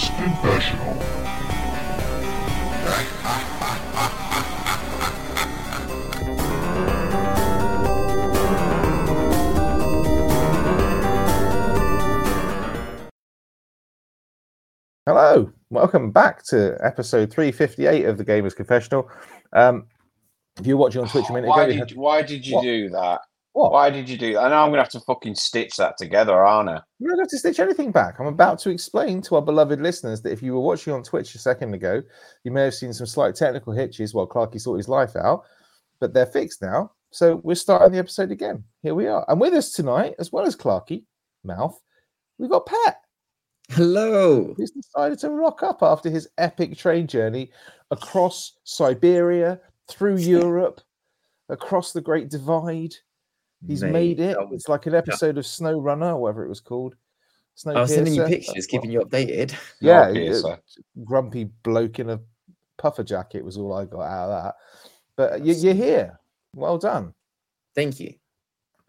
Gamers Confessional. Hello, welcome back to episode 358 of the Gamers Confessional. Um, if you're watching on Twitch a minute why ago, you did had- why did you What? do that? What? Why did you do that? I know I'm gonna have to fucking stitch that together, aren't I? you don't have to stitch anything back. I'm about to explain to our beloved listeners that if you were watching on Twitch a second ago, you may have seen some slight technical hitches while Clarky sorted his life out, but they're fixed now. So we're starting the episode again. Here we are. And with us tonight, as well as Clarky, Mouth, we've got Pat. Hello. He's decided to rock up after his epic train journey across Siberia, through Europe, across the Great Divide. He's Mate, made it. was- It's like an episode of Snow Runner, or whatever it was called. Snow I was sending you pictures, keeping you updated. Yeah, Okay, grumpy bloke in a puffer jacket was all I got out of that. But you, you're here. Well done. Thank you.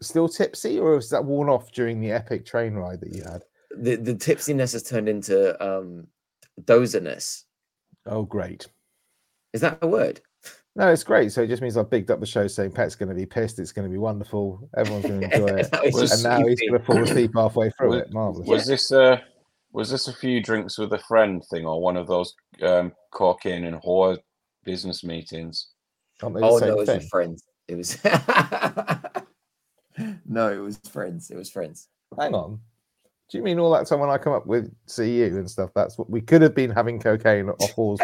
Still tipsy, or was that worn off during the epic train ride that you had? The the tipsiness has turned into um dozerness. Oh, great. Is that a word? No, it's great. So it just means I've bigged up the show saying Pet's going to be pissed. It's going to be wonderful. Everyone's going to enjoy it. That was Was- just and now he's sleeping. going to fall asleep halfway through Was- it. Marvelous. Was this a was this a few drinks with a friend thing or one of those um, cocaine and whore business meetings? Aren't they the Oh same no, it was with friends. It was No, it was friends. It was friends. Hang on. Do you mean all that time when I come up with see you and stuff? That's what we could have been having cocaine off halls,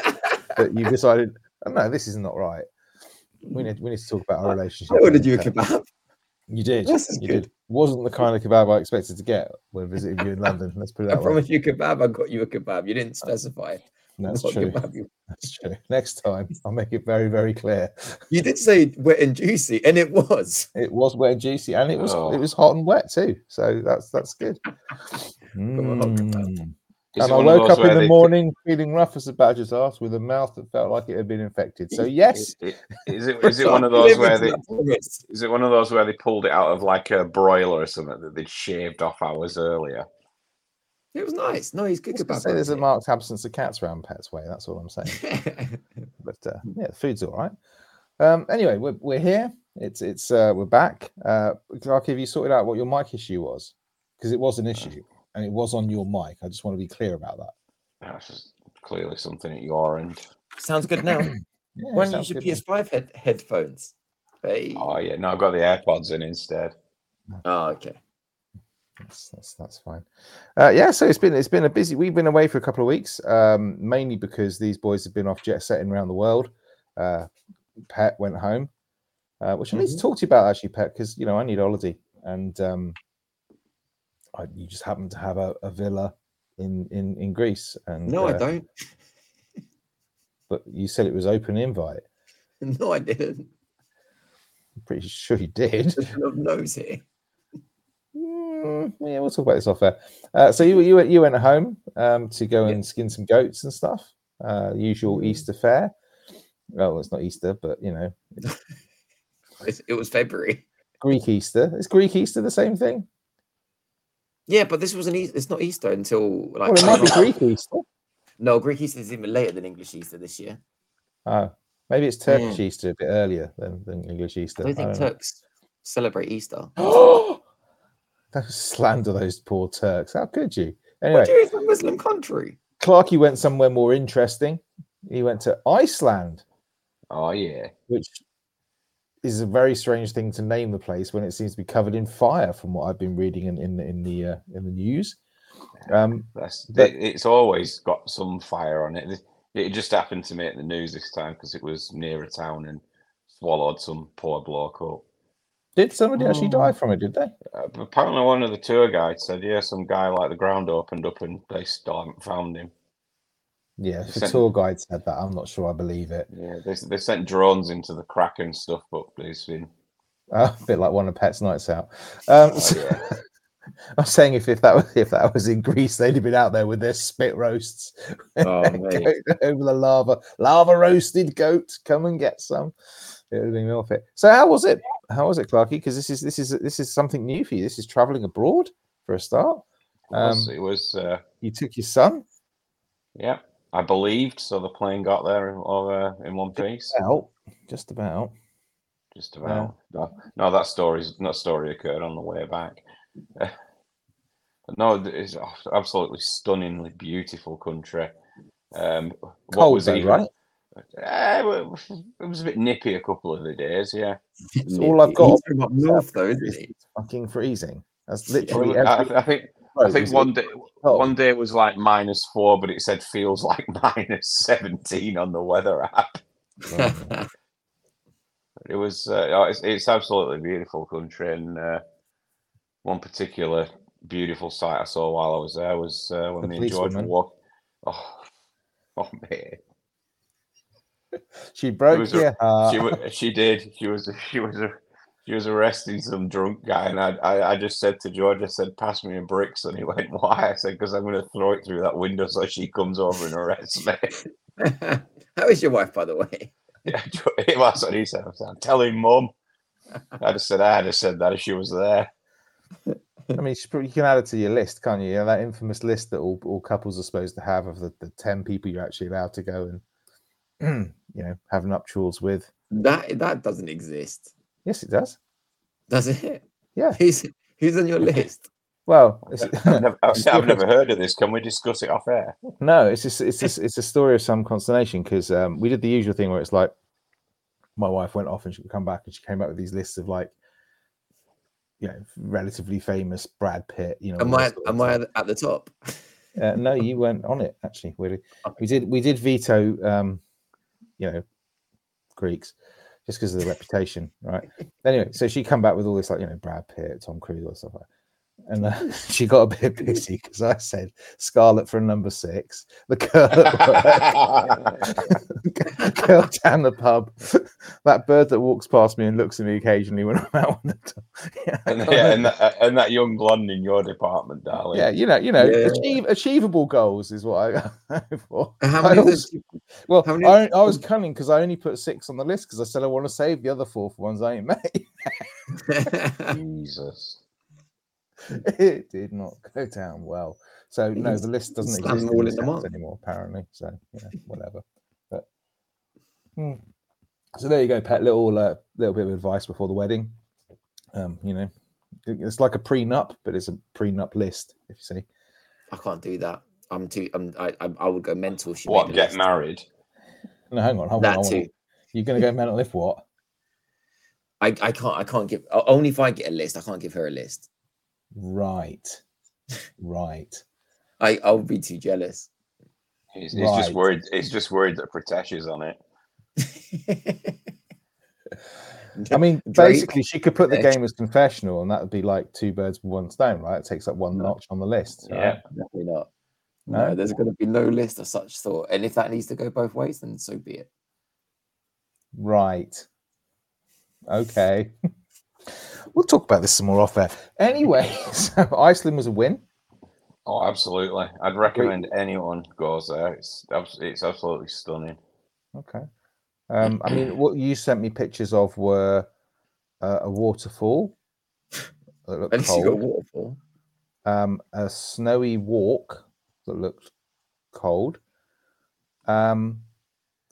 but you decided, no, this is not right. We need, we need to talk about our relationship. I ordered you a kebab. You did. This is you good. did. Wasn't the kind of kebab I expected to get when visiting you in London. Let's put it I that way. promised you kebab. I got you a kebab. You didn't specify That's true. you. That's true. Next time, I'll make it very, very clear. You did say wet and juicy, and it was. It was wet and juicy, and it was Oh. it was hot and wet too. So that's that's good. on, hot kebab. Mm. Is and I woke up in the they put- morning feeling rough as a badger's ass with a mouth that felt like it had been infected. So yes, I- i- Is it is it one of those where they is it one of those where they pulled it out of like a broiler or something that they'd shaved off hours earlier? It was nice. No, he's good I was gonna say there's a marked absence of cats around Pet's way. That's all I'm saying. But uh, yeah, the food's all right. Um, anyway, we're, we're here. It's it's uh, we're back. Uh, Clark, have you sorted out what your mic issue was? Because it was an issue and it was on your mic. I just want to be clear about that. That's clearly something at your end. Sounds good now. Yeah, Why don't you sounds use your. PS5 head- headphones? Hey. Oh yeah, no, I've got the AirPods in instead. Oh, okay. That's, that's that's fine. Uh, yeah, so it's been it's been a busy. We've been away for a couple of weeks, um, mainly because these boys have been off jet setting around the world. Uh, Pet went home, uh, which I need to Mhm. talk to you about actually, Pet, because you know I need holiday, and um, I, you just happen to have a, a villa in in in Greece, and No, I uh, don't. But you said it was open invite. No, I didn't. I'm pretty sure you did. No here. Mm, yeah, we'll talk about this off air. Uh, so you you went- you went home um, to go Yeah. and skin some goats and stuff. Uh, usual Mm. Easter fare. Well, it's not Easter, but you know, It was February. Greek Easter. Is Greek Easter the same thing? Yeah, but this wasn't. Eas- It's not Easter until like. Well, it might be Greek Easter. No, Greek Easter is even later than English Easter this year. Oh, maybe it's Turkish Easter a bit earlier than, than English Easter. I don't think don't know. Turks celebrate Easter. Don't slander those poor Turks. How could you? Anyway, What do you is a Muslim country? Clarky went somewhere more interesting. He went to Iceland. Oh yeah. which is a very strange thing to name the place when it seems to be covered in fire, from what I've been reading in in, in the uh, in the news. Um, That's But- it, it's always got some fire on it. It- It just happened to make the news this time because it was near a town and swallowed some poor bloke up. did somebody actually die Oh. from it? Did they? Uh, apparently, one of the tour guides said, "Yeah, some guy like the ground opened up and they still found him." Yeah, if the Sent- tour guide said that, I'm not sure I believe it. Yeah, they they sent drones into the crack and stuff, but it's been Uh, a bit like one of Pet's nights out. Um, Oh, so- yeah. I'm saying if, if that was if that was in Greece, they'd have been out there with their spit roasts Oh, over the lava, lava roasted goat. Come and get some. It would have been worth it. So how was it? How was it, Clarky? Because this is this is this is something new for you. This is traveling abroad for a start. It was, Um, it was uh, You took your son. Yeah, I believed. So the plane got there in, over in one piece. About, just about. Just about. No, no, that story's that story occurred on the way back. no, it's absolutely stunningly beautiful country. Um, what was though, even- right? Uh, it was a bit nippy a couple of the days, yeah. It's all I've got. He's from up north, though, isn't he? It's fucking freezing. That's literally I, every. I think I think one day cold. one day it was like minus four, but it said feels like minus seventeen on the weather app. It was uh, oh, it's, it's absolutely beautiful country, and uh, one particular beautiful sight I saw while I was there was uh, when The me and George were walk. Oh, oh man, She broke was a- your heart. she she did. She was she was a, she was arresting some drunk guy, and I, I I just said to George, I said, "Pass me a bricks," and he went, "Why?" I said, "Because I'm going to throw it through that window so she comes over and arrests me." How is your wife, by the way? Yeah, it was what he said. I said, Tell him, mum. I just said I had said that if she was there. I mean, you can add it to your list, can't you? You know, that infamous list that all, all couples are supposed to have of the, the 10 people you're actually allowed to go and, you know, have nuptials with. That that doesn't exist, Yes, it does. does it? Yeah. Who's who's on your list? Well, it's, I've never, I've, I've never heard of this. Can we discuss it off air? no, it's just, it's just, it's a story of some consternation because um, we did the usual thing where it's like my wife went off and she would come back and she came up with these lists of like, you know, relatively famous Brad Pitt, you know. Am I this sort of am I at the top? Uh, no, you weren't on it actually. Weirdly, we did we did veto, um, you know, Greeks just because of the reputation, right? Anyway, so she come back with all this like you know Brad Pitt, Tom Cruise, that stuff like. that. And uh, she got a bit pissy because I said Scarlet for a number six, the girl, girl down the pub, that bird that walks past me and looks at me occasionally when I'm out on the top. Yeah, and, yeah, and, that, and that young blonde in your department, darling. yeah, you know, you know, Yeah. achieve, achievable goals is what I go for. How many of also- those people- Well, How many I, I was cunning because I only put six on the list because I said I want to save the other four for ones I ain't made. Jesus. it did not go down well. So no, the list doesn't slammed exist all in in the the anymore, apparently. So yeah, whatever. But hmm. so there you go, Pet. Little uh, little bit of advice before the wedding. Um, you know, it's like a prenup, but it's a prenup list. If you see, I can't do that. I'm too. I'm, I, I I would go mental. if She What? Get list. married? no, hang on, hold on, That on. too. You're gonna go mental if what? I, I can't. I can't give. Only if I get a list. I can't give her a list. Right, right. I I'll be too jealous. He's, he's just Right. worried. He's just worried that Pratesh is on it. I mean, Drake, basically, she could put the game as confessional, and that would be like two birds with one stone, right? It takes up one No. notch on the list. Yeah. right? Definitely not. No? No, there's going to be no list of such thought. And if that needs to go both ways, then so be it. Right. Okay. we'll talk about this some more off air. Anyway, so Iceland was a win. Oh, absolutely. I'd recommend anyone goes there. It's it's absolutely stunning. Okay. Um, I mean, what you sent me pictures of were uh, a waterfall. That looked At least you got a cold. waterfall. um, a snowy walk that looked cold. Um,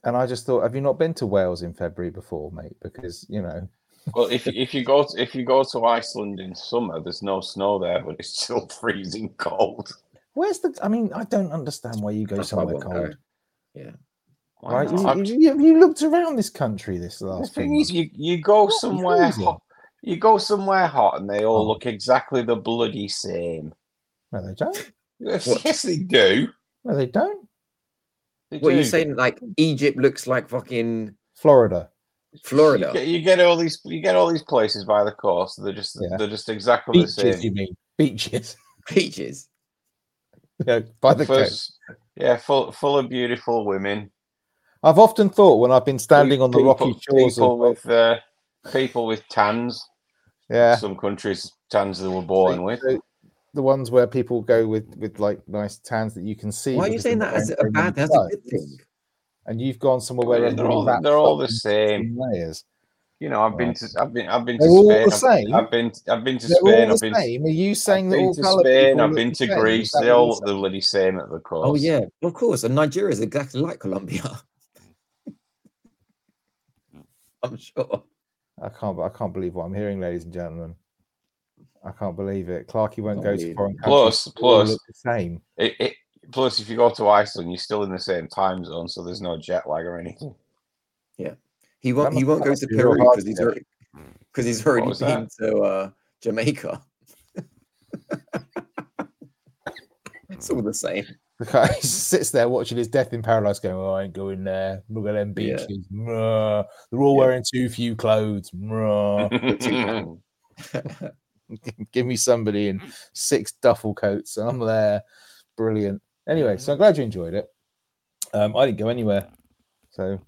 and I just thought, have you not been to Wales in February before, mate? Because you know, Well, if if you go to, if you go to Iceland in summer, there's no snow there, but it's still freezing cold. where's the? I mean, I don't understand why you go That's somewhere won't go. cold. Why Right? not? You, you, you, you looked around this country this last few thing is, you you go What? somewhere hot. You go somewhere hot, and they all Oh. look exactly the bloody same. No, they don't. Yes, they do. No, they don't. They What are you saying? Like Egypt looks like fucking Florida. Florida. You get, you get all these you get all these places by the coast. They're just Yeah. they're just exactly the Beaches, same. you mean? Beaches. Beaches. yeah, by the coast. Yeah, full full of beautiful women. I've often thought when I've been standing on the rocky People- shores People of with uh, people with tans. yeah, Some countries tans they were born with. the, the ones where people go with with like nice tans that you can see. Why are you saying that as a bad? any That's a good thing. And you've gone somewhere where Yeah, they're all wraps they're all the same. thin layers. You know, I've been to, I've been, I've been to They're all Spain. the same. I've, I've been, I've been to They're Spain. all I've the been, same. Are you saying I've that been all to coloured Spain. people I've been to same? Greece. They what all look the bloody same at the coast. Oh yeah, of course. And Nigeria is exactly like Colombia. I'm sure. I can't. I can't believe what I'm hearing, ladies and gentlemen. I can't believe it. Clarky won't Can't go to believe foreign countries. Plus- they all plus- look the same. It, it, plus, if you go to Iceland, you're still in the same time zone, so there's no jet lag or anything. Yeah, he won't. That He won't go to Peru because he's already because he's already was been to uh, Jamaica. it's all the same. The guy sits there watching his death in paradise, going, "Oh, I ain't going there. Look at them Yeah. beaches. Mwah. They're all Yeah. wearing too few clothes. Give me somebody in six duffel coats. And I'm there. Brilliant. Anyway, so I'm glad you enjoyed it. Um, I didn't go anywhere, so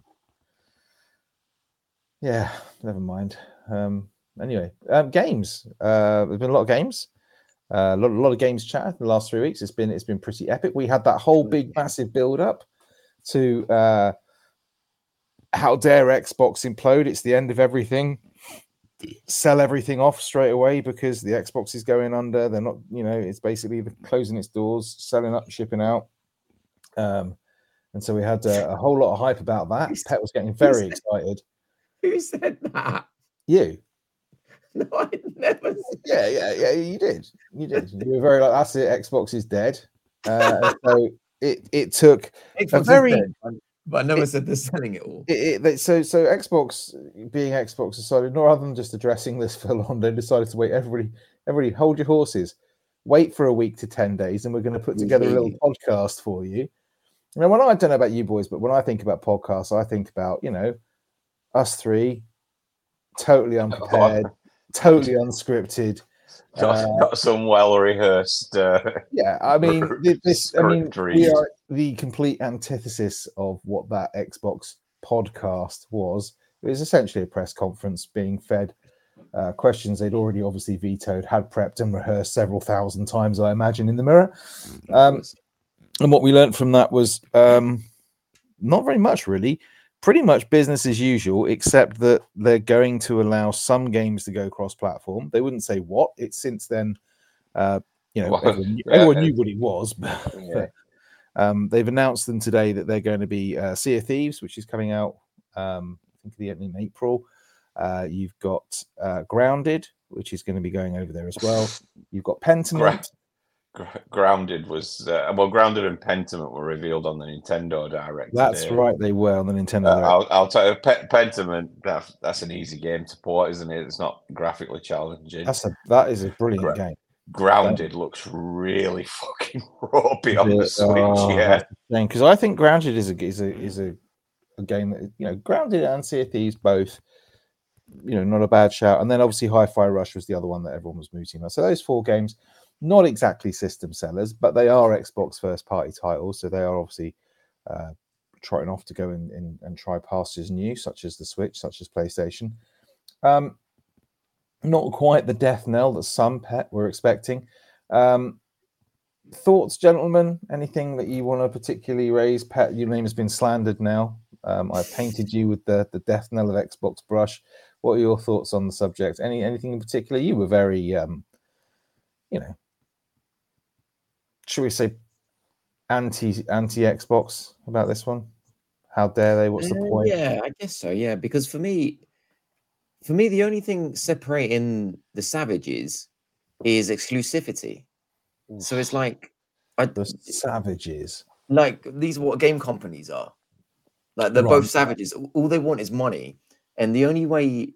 yeah, never mind. Um, anyway, um, games. Uh, there's been a lot of games. Uh, a lot, a lot of games chat in the last three weeks. It's been it's been pretty epic. We had that whole big massive build up to uh, how dare Xbox implode? It's the end of everything. Sell everything off straight away because the Xbox is going under. They're not, you know, it's basically the- closing its doors, selling up, shipping out. Um, and so we had uh, a whole lot of hype about that. Who's- Pet was getting very who's- excited. Who said that? You, No, I never. said- yeah, yeah, yeah, you did, you did. You were very like, that's it. Xbox is dead. Uh, so it it took Xbox is very- but- I never it- said they're selling it all. it, it, so so Xbox being Xbox decided rather than just addressing this full long, they decided to wait. Everybody, everybody, hold your horses. Wait for a week to ten days, and we're going to put together a little podcast for you. You know, when I, I don't know about you boys, but when I think about podcasts, I think about you know us three, totally unprepared, totally unscripted. Not, Uh, not some well rehearsed. Uh, Yeah, I mean, this. I mean, we are the complete antithesis of what that Xbox podcast was. It was essentially a press conference being fed uh, questions they'd already obviously vetoed, had prepped and rehearsed several thousand times, I imagine, in the mirror. Um, and what we learned from that was um, not very much, really. Pretty much business as usual, except that they're going to allow some games to go cross-platform. They wouldn't say what. It's since then, uh, you know, Well, everyone, knew, everyone knew what it was. But yeah. um, they've announced them today that they're going to be uh, Sea of Thieves, which is coming out, um, I think, the in April. Uh, you've got uh, Grounded, which is going to be going over there as well. You've got Pentiment. Gr- Grounded was uh, well, Grounded and Pentiment were revealed on the Nintendo Direct. That's today. right, they were on the Nintendo. Uh, Direct. I'll, I'll tell you, Pe- Pentiment. That, that's an easy game to port, isn't it? It's not graphically challenging. That's a that is a brilliant Gra- game. Grounded looks really fucking ropey on the Switch. oh, yeah, because I think Grounded is a is a is a, a game that you know Grounded and Sea Thieves both, you know, not a bad shout. And then obviously Hi-Fi Rush was the other one that everyone was mooting about. So those four games, not exactly system sellers, but they are Xbox first party titles, so they are obviously uh, trotting off to go in, in and try pastures new, such as the Switch, such as PlayStation. Um, not quite the death knell that some pet were expecting. Um, thoughts, gentlemen? Anything that you want to particularly raise? Pet, your name has been slandered now. Um, I painted you with the the death knell of Xbox brush. What are your thoughts on the subject? Any anything in particular? You were very, um, you know, should we say, anti anti Xbox about this one? How dare they? What's the Uh, point? Yeah, I guess so. Yeah, because for me, for me, the only thing separating the savages is exclusivity. So it's like, I The savages. like these are what game companies are. Like they're Right. both savages. All- All they want is money, and the only way,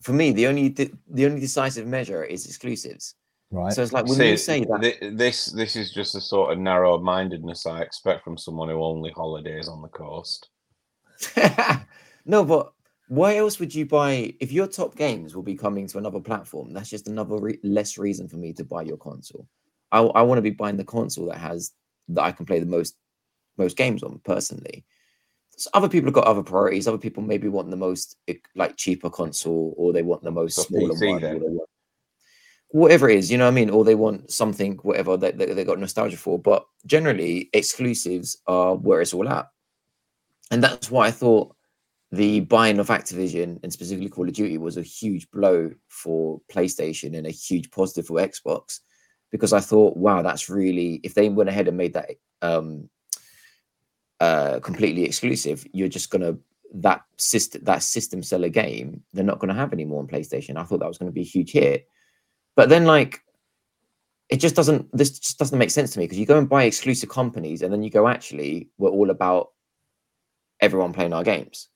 for me, the only the, the only decisive measure is exclusives. Right. So it's like when See, you say that, thi- this this is just the sort of narrow mindedness I expect from someone who only holidays on the coast. no, but why else would you buy if your top games will be coming to another platform? That's just another re- less reason for me to buy your console. I, I want to be buying the console that has that I can play the most most games on personally. So other people have got other priorities. Other people maybe want the most like cheaper console, or they want the most So smaller PC one, then. or they want whatever it is. You know what I mean? Or they want something whatever that they, they got nostalgia for. But generally, exclusives are where it's all at, and that's why I thought the buying of Activision and specifically Call of Duty was a huge blow for PlayStation and a huge positive for Xbox because I thought, wow, that's really if they went ahead and made that um, uh, completely exclusive, you're just gonna that system that system seller game they're not gonna have anymore on PlayStation. I thought that was gonna be a huge hit, but then like it just doesn't this just doesn't make sense to me because you go and buy exclusive companies and then you go actually we're all about everyone playing our games.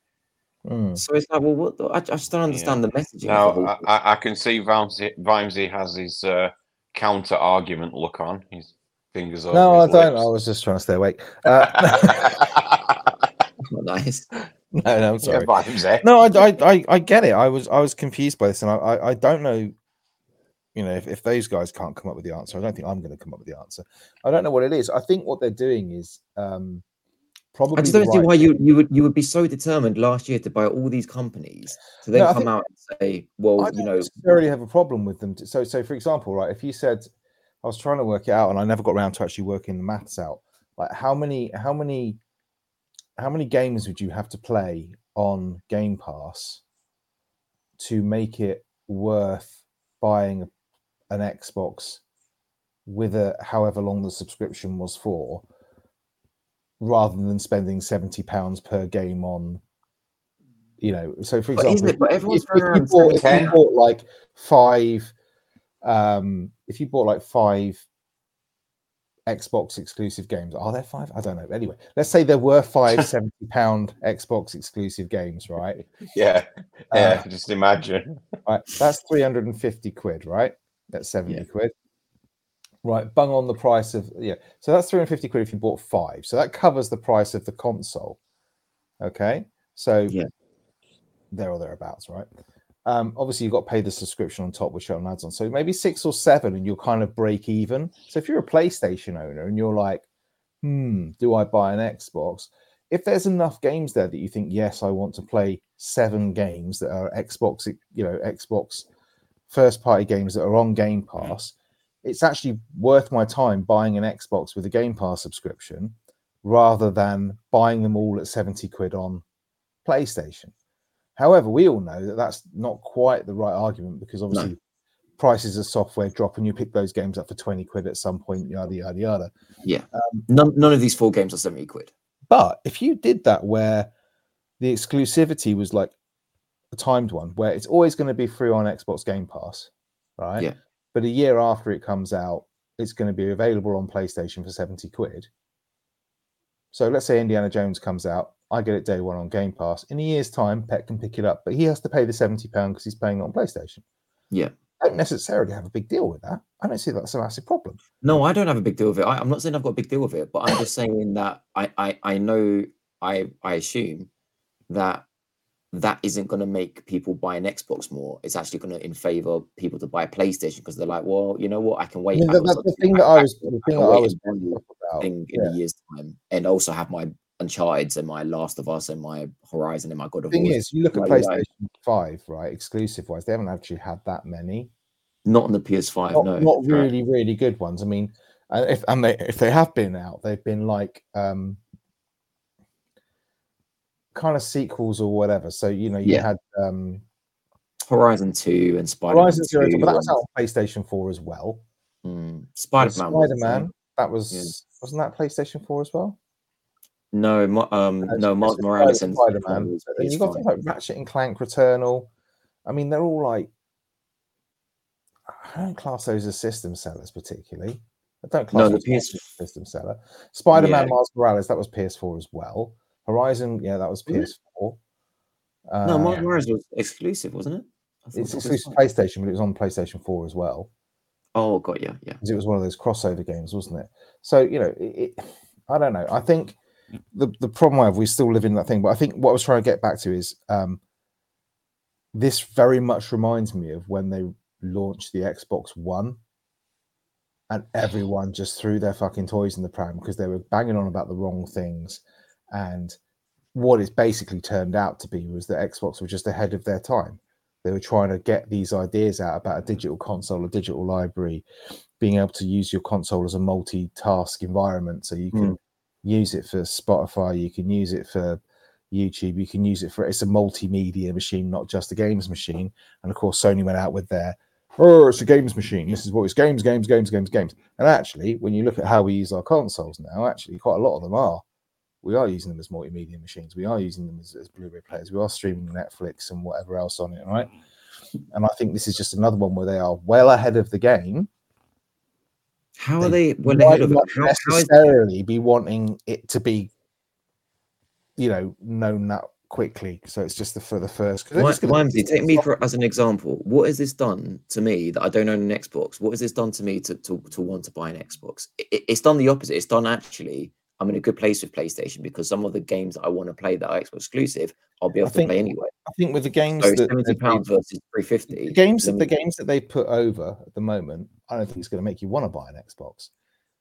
Mm. So it's like, well, what? The, I, I just don't understand the messaging. of the Now I. I I can see Vimesy, Vimesy has his uh, counter argument look on. His fingers. No, I his don't. I was just trying to stay awake. Uh, not nice. no, no, I'm sorry. Vimesy. No, I, I, I, I get it. I was, I was confused by this, and I, I, I don't know. You know, if, if those guys can't come up with the answer, I don't think I'm going to come up with the answer. I don't know what it is. I think what they're doing is um, probably. I just don't see right why you you would you would be so determined last year to buy all these companies to then No, come out and say, well, I you don't know, necessarily have a problem with them. To, so, so for example, right, if you said, I was trying to work it out, and I never got around to actually working the maths out. Like, how many, how many, how many games would you have to play on Game Pass to make it worth buying a- an Xbox with a however long the subscription was for, rather than spending seventy pounds per game on? You know, so for But example, it? But if- everyone's if, if you bought, if you bought like five, um, if you bought like five Xbox exclusive games, are there five? I don't know. Anyway, let's say there were five 70 pound Xbox exclusive games, right? Yeah, Uh, yeah. just imagine. right, that's 350 quid, right? That's 70 Yeah. quid. Right, bung on the price of yeah. So that's 350 quid if you bought five. So that covers the price of the console. Okay. So Yeah. there or thereabouts, right? Um, obviously you've got to pay the subscription on top which with certain ads on. So maybe six or seven and you'll kind of break even. So if you're a PlayStation owner and you're like, hmm, do I buy an Xbox? If there's enough games there that you think, yes, I want to play seven games that are Xbox, you know, Xbox first party games that are on Game mm-hmm. Pass, it's actually worth my time buying an Xbox with a Game Pass subscription rather than buying them all at 70 quid on PlayStation. However, we all know that that's not quite the right argument because obviously prices of software drop and you pick those games up for 20 quid at some point, yada, yada, yada. Yeah. Um, none none of these four games are seventy quid. But if you did that where the exclusivity was like a timed one, where it's always going to be free on Xbox Game Pass, right? Yeah. But a year after it comes out, it's going to be available on PlayStation for 70 quid. So let's say Indiana Jones comes out, I get it day one on Game Pass. In a year's time, Pet can pick it up, but he has to pay the £70 because he's paying it on PlayStation. Yeah. I don't necessarily have a big deal with that. I don't see that's a massive problem. No, I don't have a big deal with it. I, I'm not saying I've got a big deal with it, but I'm just saying that I I, I know I I assume that that isn't going to make people buy an Xbox more. It's actually going to in favor people to buy a PlayStation because they're like, well, you know what, I can wait. mean, out that- or that's the thing that I was, the thing that I was about. in yeah. a year's time, and also have my Uncharted and my Last of Us and my Horizon and my God of thing War. is, you look at Like, like- PlayStation Five, right? Exclusive wise, they haven't actually had that many. Not on the PS5, Not, no. not really, really good ones. I mean, uh, if and they if they have been out, they've been like um kind of sequels or whatever. So you know, you Yeah. had um Horizon 2 and Spider Horizon Zero, 2. Dawn, but that was out on PlayStation Four as well. Mm, Spider-Man. Spider. Man, that was wasn't that PlayStation Four as well? No, um, Uh, no, it's Miles Morales and Spider Spider-Man Man. you got things like Ratchet and Clank, Returnal. I mean, they're all like I don't class those as system sellers particularly. I don't class No, the PS system seller. Spider Man Yeah. Miles Morales, that was PS4 as well. Horizon, yeah, that was Was? PS4. No, Uh, Miles Morales was exclusive, wasn't it? It's it was exclusive fine. PlayStation, but it was on PlayStation 4 as well. Oh, got you. Yeah. because it was one of those crossover games, wasn't it? So you know, it, it, I don't know. I think the the problem I have, we still live in that thing. But I think what I was trying to get back to is um, this very much reminds me of when they launched the Xbox One, and everyone just threw their fucking toys in the pram because they were banging on about the wrong things, and what it's basically turned out to be was that Xbox were just ahead of their time. They were trying to get these ideas out about a digital console, a digital library, being able to use your console as a multitask environment. So you can hmm. use it for Spotify, you can use it for, YouTube. You can use it for it's a multimedia machine, not just a games machine. And of course, Sony went out with their oh, it's a games machine. This is what it's games, games, games, games, games. And actually, when you look at how we use our consoles now, actually, quite a lot of them are. We are using them as multimedia machines. We are using them as, as Blu-ray players. We are streaming Netflix and whatever else on it, right? And I think this is just another one where they are well ahead of the game. How are they well ahead of not How, necessarily be wanting it to be, you know, known that quickly. So it's just the, for the first. 'cause they're just gonna- Wimsey, take me for as an example. What has this done to me that I don't own an Xbox? What has this done to me to to, to want to buy an Xbox? It- it's done the opposite. It's done actually. I'm in a good place with PlayStation because some of the games I want to play that are Xbox exclusive, I'll be I able to think play anyway. I think with the games So that seventy pounds versus three fifty. the games that the games that they put over at the moment, I don't think it's going to make you want to buy an Xbox.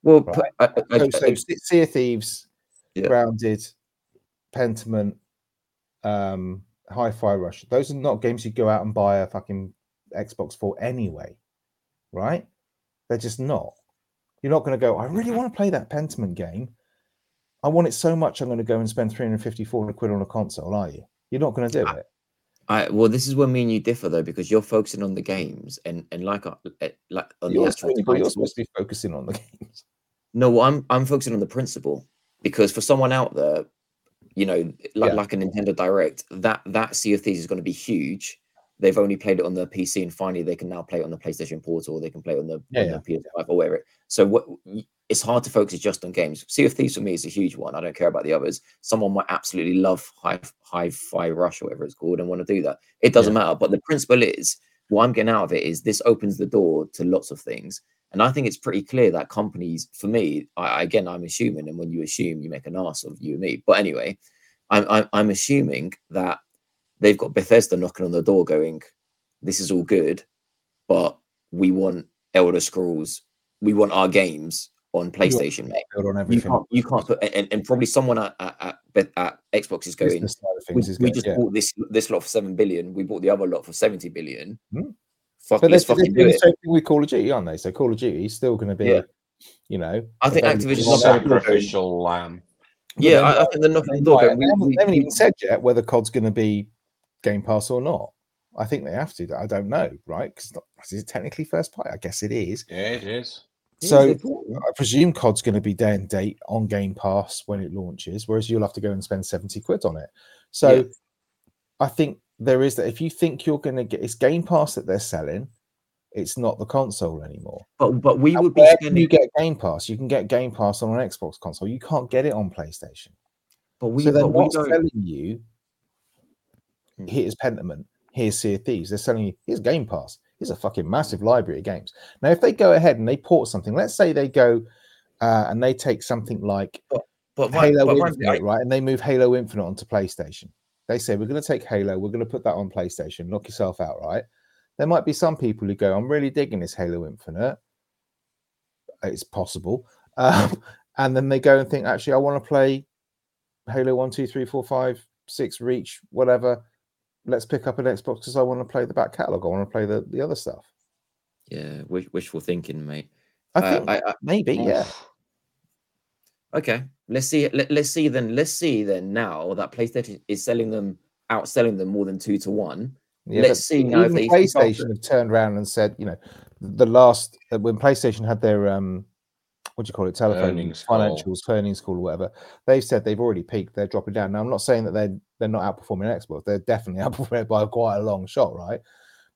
Well, Right. I, I, So, so I- Sea of Thieves, Yeah. Grounded, Pentiment, um, Hi-Fi Rush. Those are not games you go out and buy a fucking Xbox for anyway, right? They're just not. You're not going to go. I really want to play that Pentiment game. I want it so much. I'm going to go and spend 350, 400 quid on a console. Are you? You're not going to do I- it. I, well, this is where me and you differ though, because you're focusing on the games and and like uh, uh, like on the You're actual supposed, but you're supposed to be focusing on the games. No, well, I'm I'm focusing on the principle because for someone out there, you know, like Yeah. like a Nintendo Direct, that that Sea of Thieves is going to be huge. They've only played it on the PC, and finally they can now play it on the PlayStation Portal. Or they can play it on the, Yeah, on the PS5 or whatever. So what it's hard to focus just on games. Sea of Thieves for me is a huge one. I don't care about the others. Someone might absolutely love High High Fi Rush or whatever it's called and want to do that. It doesn't matter. But the principle is what I'm getting out of it is this opens the door to lots of things. And I think it's pretty clear that companies, for me, I, again, I'm assuming, and when you assume, you make an ass of you and me. But anyway, I'm, I'm, I'm assuming that they've got Bethesda knocking on the door going, this is all good, but we want Elder Scrolls, we want our games on PlayStation, mate. On You can't, you can't put, and, and probably someone at, at, at, at Xbox is going, Business side of we, is we good, just yeah. bought this this lot for seven billion. We bought the other lot for seventy billion. Hmm. Fuck, But let's fucking do it. with Call of Duty, aren't they? So Call of Duty is still going to be, Yeah. you know, I think Activision's on not gonna- Sacrificial lamb. But Yeah, I, I think they're knocking on the door. They we- haven't, they haven't even said yet whether COD's going to be Game Pass or not. I think they have to. I don't know, right? Because is it technically first party? I guess it is. Yeah, it is. So they. I presume COD's going to be day and date on Game Pass when it launches, whereas you'll have to go and spend 70 quid on it. So Yeah. I think there is that if you think you're going to get it's Game Pass that they're selling, it's not the console anymore. but but we And would be where can you get Game Pass? You can get Game Pass on an Xbox console. You can't get it on PlayStation. But we, so they're but we not don't. selling you. Here's Pentiment. Here's Sea of Thieves. They're selling you. Here's Game Pass. Here's a fucking massive library of games. Now, if they go ahead and they port something, let's say they go uh, and they take something like But right, Halo but Infinite, right? And they move Halo Infinite onto PlayStation. They say we're going to take Halo, we're going to put that on PlayStation. Knock yourself out, right? There might be some people who go, "I'm really digging this Halo Infinite." It's possible, um, and then they go and think, "Actually, I want to play Halo One, Two, Three, Four, Five, Six, Reach, whatever." Let's pick up an Xbox because I want to play the back catalog. I want to play the, the other stuff. yeah, wish, wishful thinking, mate. I Uh, think I, I, maybe, yeah. okay, let's see. Let, let's see then. Let's see then. Now that PlayStation is selling them, outselling them more than two to one. Yeah, Let's see now if even they- if they can't PlayStation have turned around and said, you know, the last uh, when PlayStation had their um, what do you call it, telephone Earnings call. financials, earnings call, or whatever, they've said they've already peaked. They're dropping down. Now, I'm not saying that they're they're not outperforming Xbox. They're definitely outperforming by quite a long shot, right?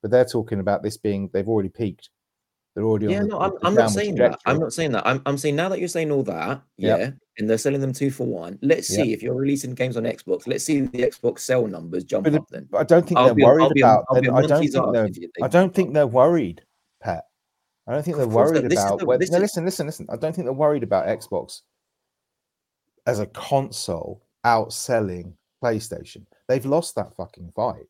But they're talking about this being they've already peaked. They're already Yeah, the, no, I'm, I'm not saying that. I'm not saying that. I'm, I'm saying now that you're saying all that, Yep. yeah, and they're selling them two for one. Let's Yep. see if you're releasing games on Xbox. Let's see the Xbox sell numbers jump But up then. I don't think I'll they're be a- I'll worried be about. I'll be a I don't think they're I don't think they're worried, Pat. I don't think they're worried. About. the- whether- no, is- listen, listen, listen. I don't think they're worried about Xbox as a console outselling PlayStation. They've lost that fucking fight.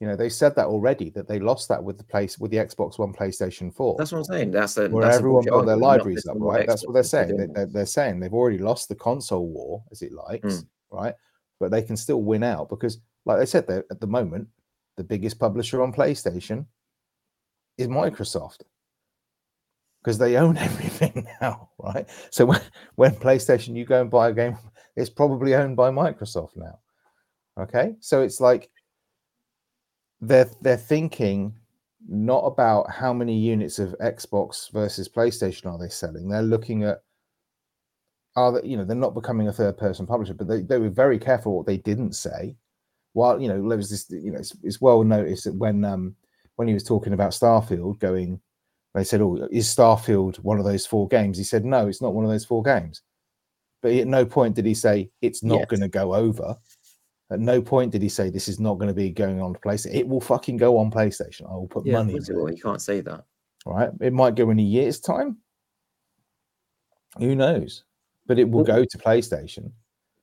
You know, they said that already that they lost that with the place with the Xbox One, PlayStation Four, That's what I'm saying. That's a where that's everyone built their libraries up, right? That's what they're saying. They, they're, they're saying they've already lost the console war, as it likes, Mm. right? But they can still win out because, like they said, they're- at the moment, the biggest publisher on PlayStation is Microsoft because they own everything now, right? So when, when PlayStation, you go and buy a game, it's probably owned by Microsoft now. Okay, so it's like they're they're thinking not about how many units of Xbox versus PlayStation are they selling. They're looking at are they, you know they're not becoming a third person publisher, but they, they were very careful what they didn't say. While you know there was this you know it's, it's well noticed that when um when he was talking about Starfield going, they said, "Oh, is Starfield one of those four games?" He said, "No, it's not one of those four games." But at no point did he say it's not Yes. going to go over. At no point did he say this is not going to be going on to PlayStation. It will fucking go on PlayStation. I will put Yeah, money into you can't say that. Right? It might go in a year's time. Who knows? But it will go to PlayStation.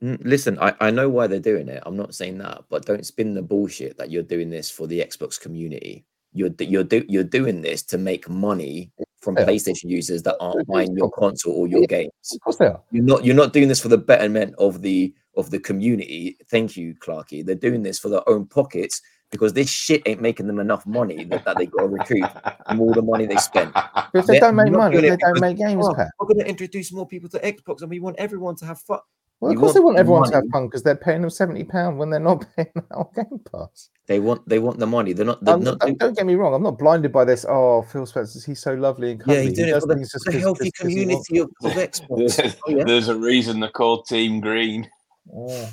Mm, Listen, I, I know why they're doing it. I'm not saying that, but don't spin the bullshit that you're doing this for the Xbox community. You're you're do, you're doing this to make money from Yeah. PlayStation users that aren't buying your console or your Yeah. games. Of course they are. You're not you're not doing this for the betterment of the of the community. Thank you, Clarky. They're doing this for their own pockets because this shit ain't making them enough money that, that they got to recoup from all the money they spent. If they They're don't make money, they don't make games, Oh, we're going to introduce more people to Xbox, and we want everyone to have fun. Well, of you course they want want everyone to have fun because they're paying them seventy pound when they're not paying that on Game Pass. They want they want the money. They're not. They're I'm not uh, not- doing- don't get me wrong. I'm not blinded by this. Oh, Phil Spencer, he's so lovely and yeah, cuddly. he's He doing it does for the, things just the 'cause- healthy just 'cause community of, of Xbox. There's, Oh, yeah. there's a reason they're called Team Green. Oh,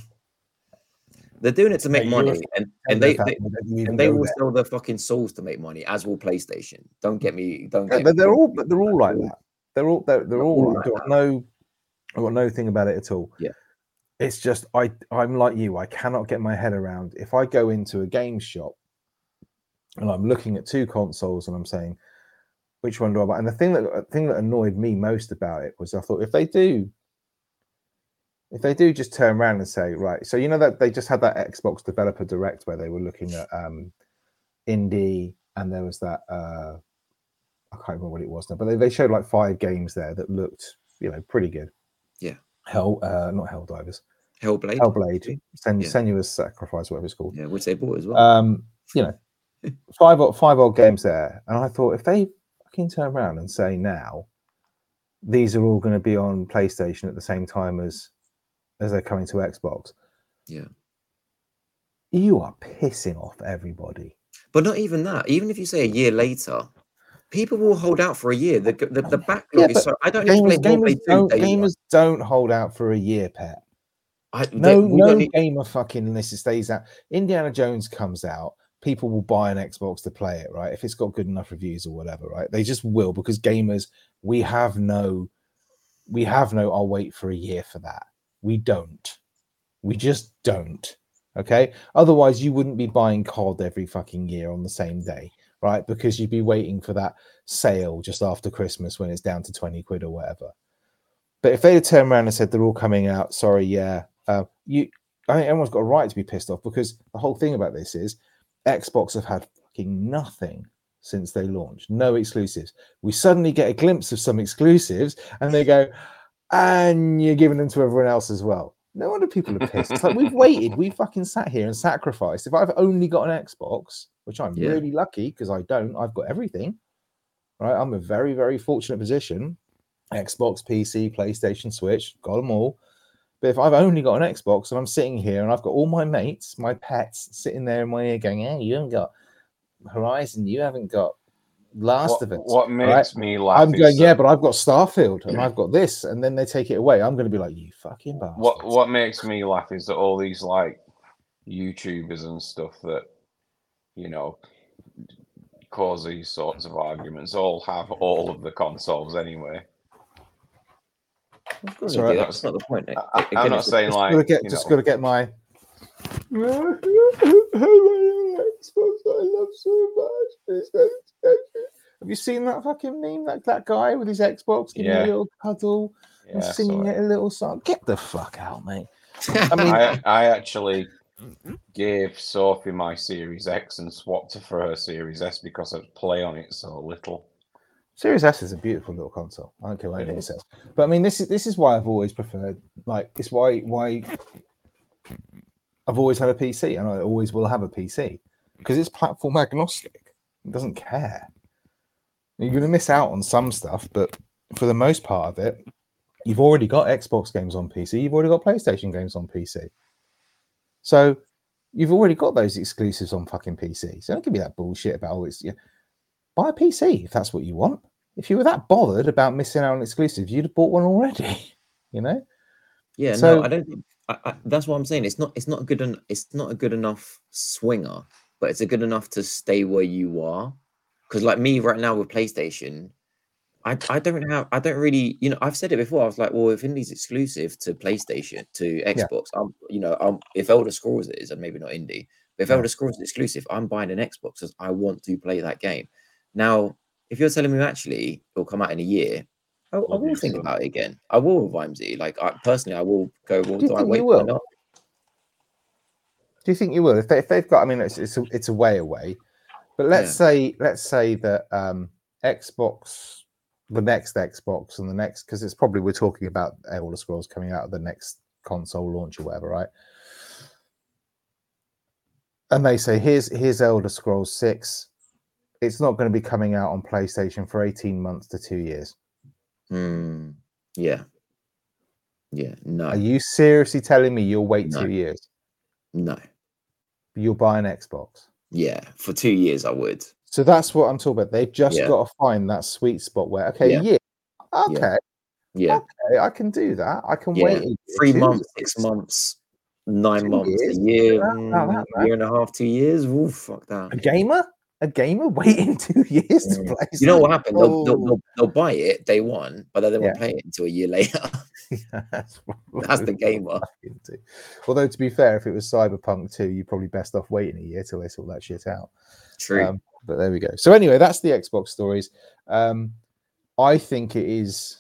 They're doing it to make Mate, money, and, and me they, they will let you even and they will there. sell their fucking souls to make money, as will PlayStation. Don't get me. Don't Yeah, get. but me they're wrong. all, but they're all like that. They're all, they're, they're They're all. all I've like got no, I've got no thing about it at all. Yeah. It's just I, I'm like you. I cannot get my head around if I go into a game shop and I'm looking at two consoles and I'm saying, which one do I buy? And the thing that the thing that annoyed me most about it was I thought if they do, if they do just turn around and say, right, so you know that they just had that Xbox Developer Direct where they were looking at um indie and there was that uh I can't remember what it was now, but they, they showed like five games there that looked, you know, pretty good. Yeah. Hell, uh, not Helldivers, Hellblade. Hellblade, Sen- Yeah. Senua's Sacrifice, whatever it's called. Yeah, which they bought as well. Um, you know, five five odd games there, and I thought if they fucking turn around and say now these are all going to be on PlayStation at the same time as as they're coming to Xbox, yeah, you are pissing off everybody. but not even that. Even if you say a year later, people will hold out for a year. The the, the backlog Yeah, is so. I don't Gamers, gamers, Hellblade 2 don't, gamers don't hold out for a year, pet. I, No, no need- gamer fucking unless it stays out. Indiana Jones comes out, people will buy an Xbox to play it, right? If it's got good enough reviews or whatever, right? They just will because gamers, we have no, we have no. I'll wait for a year for that. We don't. We just don't. Okay. Otherwise, you wouldn't be buying COD every fucking year on the same day, right? Because you'd be waiting for that sale just after Christmas when it's down to 20 quid or whatever. But if they had turned around and said they're all coming out, sorry, yeah, uh, you, I think everyone's got a right to be pissed off because the whole thing about this is Xbox have had fucking nothing since they launched, no exclusives. We suddenly get a glimpse of some exclusives, and they go, and you're giving them to everyone else as well. No wonder people are pissed. It's like we've waited, we fucking sat here and sacrificed. If I've only got an Xbox, which I'm Yeah. really lucky because I don't, I've got everything. Right, I'm a very, very fortunate position. Xbox, PC, PlayStation, Switch, got them all. But if I've only got an Xbox and I'm sitting here and I've got all my mates, my pets sitting there in my ear going, "Hey, you haven't got Horizon, you haven't got Last What, of Us." what right? makes me laugh I'm going, yeah, but I've got Starfield and I've got this, and then they take it away. I'm going to be like, you fucking bastards. what what makes me laugh is that all these like YouTubers and stuff that you know cause these sorts of arguments all have all of the consoles anyway. Of course It's they all do, right. That's not the point. I, A- I- again, I'm not saying just like gotta get, just got to get my. Xbox I love so much. It's going to get you. Have you seen that fucking meme? That that guy with his Xbox giving Yeah. a little cuddle and singing so it a little song. Get the fuck out, mate. I mean, I I actually gave Sophie my Series X and swapped her for her Series S because I'd play on it so little. Series S is a beautiful little console. I don't care what It anyone says. But I mean, this is this is why I've always preferred. Like, it's why why I've always had a PC, and I always will have a PC because it's platform agnostic. It doesn't care. You're going to miss out on some stuff, but for the most part of it, you've already got Xbox games on PC. You've already got PlayStation games on PC. So You've already got those exclusives on fucking PC. So don't give me that bullshit about oh, it's yeah. Buy a PC if that's what you want. If you were that bothered about missing out on exclusives, you'd have bought one already. You know. Yeah, So- no, I don't think I, I, that's what I'm saying. It's not it's not a good en- it's not a good enough swinger, but it's a good enough to stay where you are. Because like me right now with PlayStation, I I don't have I don't really you know I've said it before. I was like, well, if Indie's exclusive to PlayStation to Xbox, I'm you know I'm if Elder Scrolls is and maybe not Indie, but if Yeah. Elder Scrolls is exclusive, I'm buying an Xbox because I want to play that game. Now, if you're telling me actually it'll come out in a year, I, I will think Obviously. about it again. I will with Vimesy. Like I personally, I will go. Well, Do do, I wait you or will? not? Do you think you will? If, they, if they've got, I mean, it's it's a, it's a way away, but let's Yeah. say let's say that um, Xbox, the next Xbox, and the next because it's probably we're talking about Elder Scrolls coming out of the next console launch or whatever, right? And they say here's here's Elder Scrolls Six. It's not going to be coming out on PlayStation for eighteen months to two years. Hmm. Yeah. Yeah. No. Are you seriously telling me you'll wait No. two years? no. You'll buy an Xbox? Yeah. For two years, I would. So that's what I'm talking about. They've just Yeah. got to find that sweet spot where, okay, Yeah. yeah, okay, Yeah. okay, I can do that. I can wait Three months, six months, nine Two months, years, a year, about that, mm, year and a half, two years. Ooh, fuck that. A gamer, a gamer waiting two years to Mm. play. You know what happened? They'll, they'll, Oh. they'll, they'll buy it day one, but then they won't play it until a year later. That's, That's the gamer. Although to be fair, if it was Cyberpunk 2, you're probably best off waiting a year till they sort that shit out. True. Um, but there we go. So anyway, that's the Xbox stories. Um, I think it is.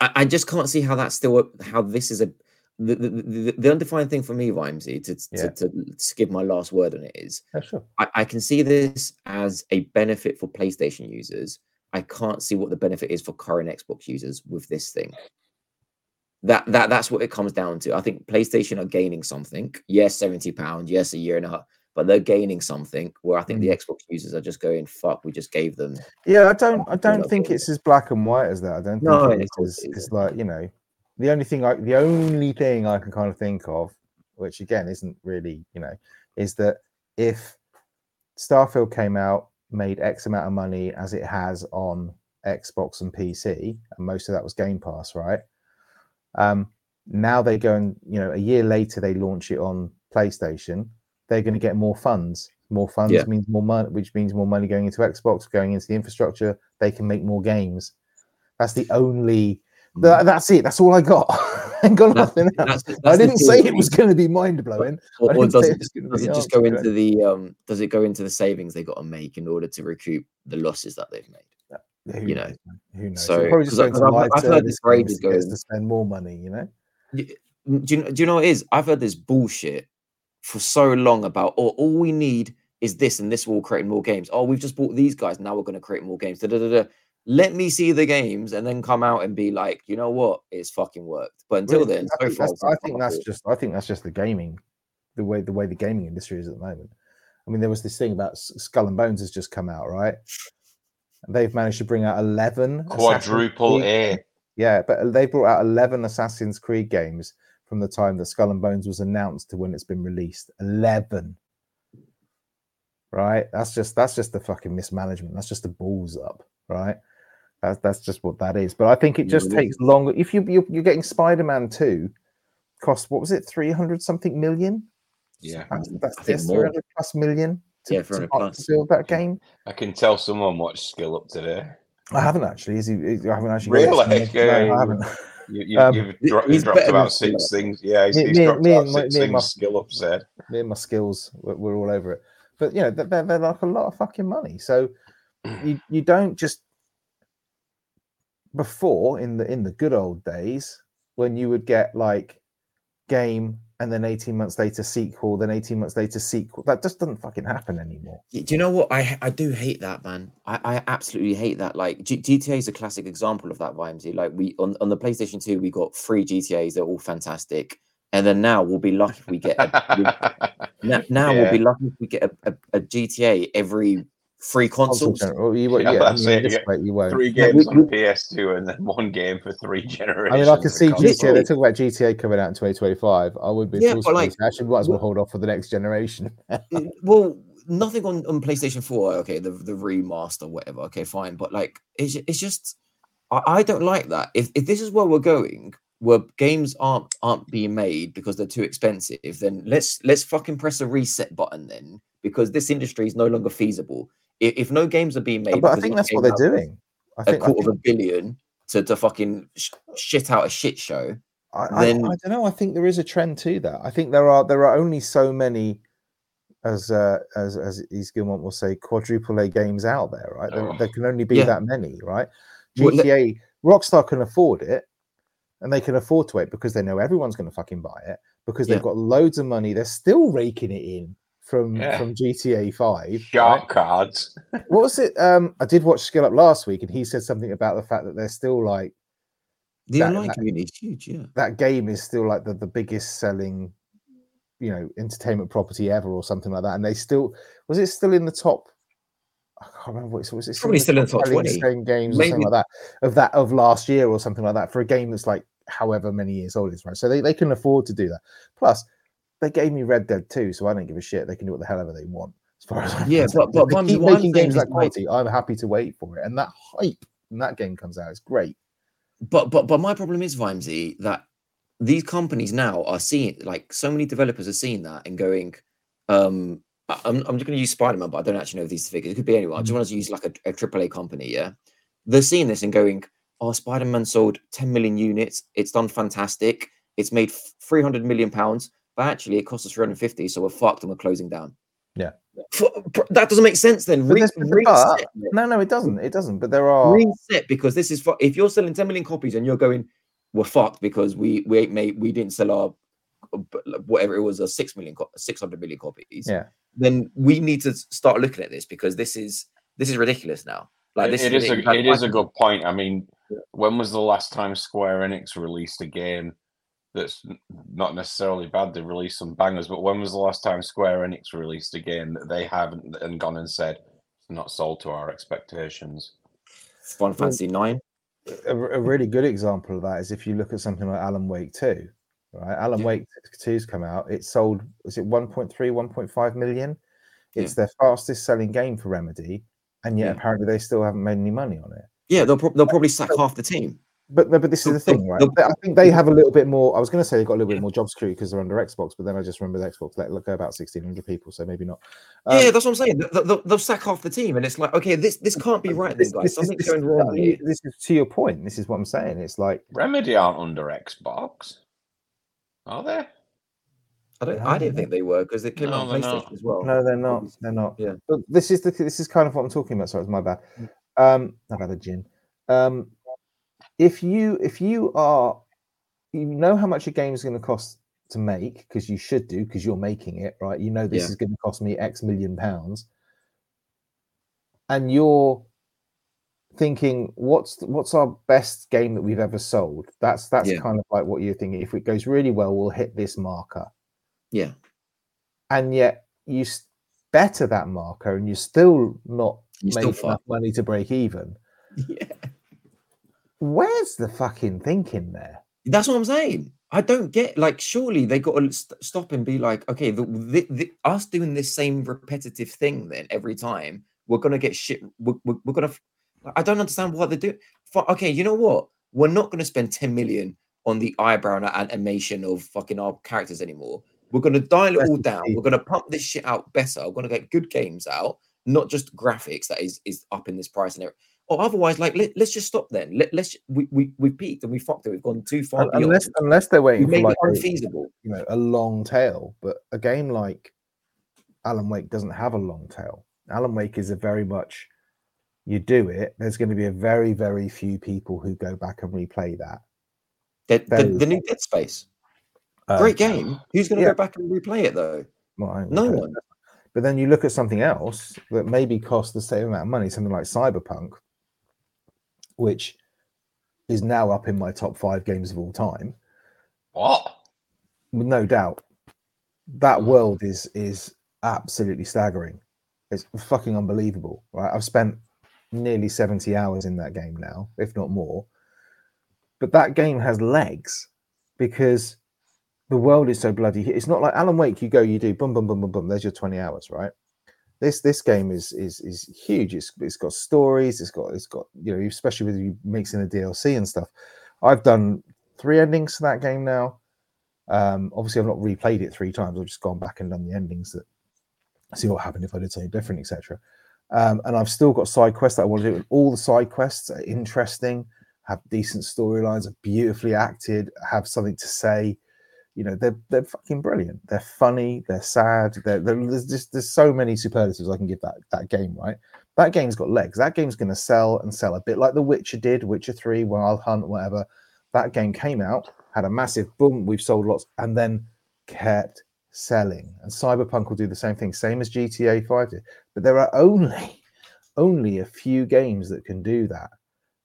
I, I just can't see how that's still a, how this is a the, the, the, the undefined thing for me, Vimesy, to, Yeah. to, to skip my last word on it is Yeah, sure. I, I can see this as a benefit for PlayStation users. I can't see what the benefit is for current Xbox users with this thing. That that that's what it comes down to. I think PlayStation are gaining something. Yes, seventy pounds. Yes, a year and a half. But they're gaining something. Where I think the Xbox users are just going, "Fuck, we just gave them." Yeah, I don't. I don't think it's as black and white as that. I don't think No, it is, like you know, the only thing I, the only thing I can kind of think of, which again isn't really, you know, is that if Starfield came out, made X amount of money as it has on Xbox and PC, and most of that was Game Pass, right? Um, now they go and you know, a year later they launch it on PlayStation. They're going to get more funds. More funds Yeah. means more money, which means more money going into Xbox, going into the infrastructure. They can make more games. That's the only. That, that's it. That's all I got. I got. That- nothing else. that's- I that's the didn't say it was going to be mind blowing. Or, or does it it does it just go into the um does it go into the savings they got to make in order to recoup the losses that they've made? Yeah, you knows, know? Who knows? so- probably just I- going to I've- I've heard this service for to get going- to spend more money. You know. Do you, do you know what it is? I've heard this bullshit for so long about oh, all we need is this and this will create more games. Oh, we've just bought these guys, now we're going to create more games. Da, da, da, da. Let me see the games and then come out and be like, you know what, it's fucking worked. But until Well, then, I so think, far, that's, I think that's just. I think that's just the gaming, the way the way the gaming industry is at the moment. I mean, there was this thing about Skull and Bones has just come out, right? And they've managed to bring out eleven Quadruple Creed- A. Yeah, but they brought out 11 Assassin's Creed games from the time that Skull and Bones was announced to when it's been released. 11. Right? That's just that's just the fucking mismanagement. That's just the balls up, right? That's that's just what that is. But I think it just it is. takes longer. If you you're, you're getting Spider-Man 2 cost what was it 300 something million? Yeah. That's, that's I yes, 300 plus million to, Yeah, to plus. to build that game. I can tell someone watched Skill Up today. I haven't actually. Is he, is- I haven't actually. got Really? it. No, I um, haven't. You, you, Um, you've he's dropped about six things. Yeah, he's, Me- he's me- dropped me about and my- six me and my- Skill Up said. me and my skills we're, we're all over it but you know they're, they're like a lot of fucking money so you you don't just before in the in the good old days when you would get like game and then 18 months later sequel then 18 months later sequel that just doesn't fucking happen anymore Do you know what? I I do hate that, man. I, I absolutely hate that. Like G- GTA is a classic example of that, Vimesy. Like we on, on the PlayStation 2, we got three GTAs, they're all fantastic. And then now we'll be lucky if we get a, we- now, now we'll be lucky if we get a, a, a GTA every Free console consoles. gen- well, you, won't- Yeah, yeah, I that's mean, it, this yeah. way you won't. Three No, games we- on we- PS2 and then one game for three generations. I mean, I can see console. GTA. They talk about GTA coming out in 2025. I would be Yeah, full but, like, speed. actually might as well hold off for the next generation. Uh, well, nothing on, on PlayStation 4. Okay, the, the remaster, whatever. Okay, fine. But like, it's, it's just, I, I don't like that. If, if this is where we're going, where games aren't aren't being made because they're too expensive, then let's let's fucking press a reset button then, because this industry is no longer feasible. If, if no games are being made, but I think that's what they're doing. I A think, I, quarter think of a billion to, to fucking sh- shit out a shit show. I, I, then- I don't know. I think there is a trend to that. I think there are there are only so many, as uh, as as East Gilmont will say, quadruple A games out there, right? There, Oh. there can only be Yeah. that many, right? Well, GTA, Rockstar can afford it, and they can afford to wait because they know everyone's going to fucking buy it because they've Yeah. got loads of money. They're still raking it in from Yeah. from GTA Five. right? Shark cards. What was it? Um, I did watch Skill Up last week, and he said something about the fact that they're still like The That- online community is huge, yeah. that game is still like the, the biggest selling you know entertainment property ever or something like that and they still was it still in the top i can't remember what it was it Probably still in the top selling 20. selling games or something like that of that of last year or something like that for a game that's like however many years old it is right so they, they can afford to do that plus they gave me red dead 2 so i don't give a shit they can do what the hell ever they want as far as I'm Yeah, concerned. but- but If keep making games that quality i'm happy to wait for it and that hype when that game comes out is great But but but my problem is Vimesy that these companies now are seeing like so many developers are seeing that and going, um, I'm I'm just going to use Spider Man, but I don't actually know these figures. It could be anyone. I just want to use like a, a AAA company. Yeah, they're seeing this and going, oh, Spider Man sold 10 million units. It's done fantastic. It's made 300 million pounds, but actually it cost us 350, so we're fucked and we're closing down. Yeah. F- pr- that doesn't make sense then. Re- reset it. no no it doesn't it doesn't but there are reset because this is fu- if you're selling 10 million copies and you're going we're fucked because we we made we didn't sell our b- like, whatever it was a 6 million co- 600 million copies yeah then we need to start looking at this because this is this is ridiculous now like It- this it is ridiculous. a it is I- a good point. I mean, when was the last time Square Enix released a game that's not necessarily bad? They released some bangers, but when was the last time Square Enix released a game that they haven't and gone and said it's not sold to our expectations? Final hmm. Fantasy 9 a, a really good example of that is if you look at something like Alan Wake 2, right? Alan Yeah. Wake 2's come out. It sold, was it 1.3, 1.5 million? Yeah. It's their fastest selling game for Remedy, and yet Yeah. apparently they still haven't made any money on it. yeah they'll, prob- they'll probably sack half the team But no, but this is the The- thing, right? I think they have a little bit more. I was going to say they've got a little bit more job security because they're under Xbox, but then I just remember the Xbox let go about 1,600 people, so maybe not. Um, yeah that's what i'm saying They'll, they'll, they'll sack half the team and it's like okay this this can't be right then this- guys this is- something's this- going wrong here This is to your point. This is what I'm saying. It's like Remedy aren't under Xbox, are they? i don't i didn't think they were because it came No, out on playstation not. as well No, they're not. They're not. Yeah. But this is the this is kind of what I'm talking about. Sorry, it's my bad. Um, I've had a gin. Um, if you if you are you know how much a game is going to cost to make because you should do because you're making it right. You know this Yeah. is going to cost me X million pounds, and you're thinking what's what's our best game that we've ever sold that's that's Yeah. kind of like what you're thinking if it goes really well we'll hit this marker yeah and yet you better that marker and you're still not You still making enough money to break even. yeah Where's the fucking thinking there? That's what I'm saying. I don't get like. Surely they got to st- stop and be like, okay, the, the, the, us doing this same repetitive thing then every time, we're gonna get shit. We're, we're, we're gonna. I don't understand what they do. Fu- Okay, you know what? We're not gonna spend 10 million on the eyebrow and animation of fucking our characters anymore. We're gonna dial it all down. We're gonna pump this shit out better. We're gonna get good games out, not just graphics that is is up in this price and everything. Or otherwise, like let, let's just stop then. Let, let's we we we peaked and we fucked it. We've gone too far Un- beyond. Unless unless they're we waiting for like it a, unfeasible. you know a long tail, but a game like Alan Wake doesn't have a long tail. Alan Wake is a very much you do it. There's going to be a very very few people who go back and replay that. The, the, the new Dead Space, Uh, great game. Who's going to yeah. go back and replay it though? well, No one. But then you look at something else that maybe costs the same amount of money, something like Cyberpunk, which is now up in my top five games of all time, What? no doubt. That hmm. world is is absolutely staggering. It's fucking unbelievable, right? I've spent nearly 70 hours in that game now, if not more. But that game has legs because the world is so bloody. It's not like Alan Wake. You go, you do, boom, boom, boom, boom, boom. There's your 20 hours, right? This this game is is is huge. It's it's got stories. It's got it's got you know, especially with you mixing the DLC and stuff. I've done three endings to that game now. Um, obviously, I've not replayed it three times. I've just gone back and done the endings that see what happened if I did something different, etc. Um, and I've still got side quests that I want to do. And all the side quests are interesting, have decent storylines, are beautifully acted, have something to say. You know, they're they're fucking brilliant. They're funny. They're sad. They're, they're, there's just there's so many superlatives I can give that that game. Right, that game's got legs. That game's going to sell and sell a bit like The Witcher did, Witcher Three, Wild Hunt, whatever. That game came out, had a massive boom. We've sold lots, and then kept selling. And Cyberpunk will do the same thing, same as GTA 5 did. But there are only only a few games that can do that.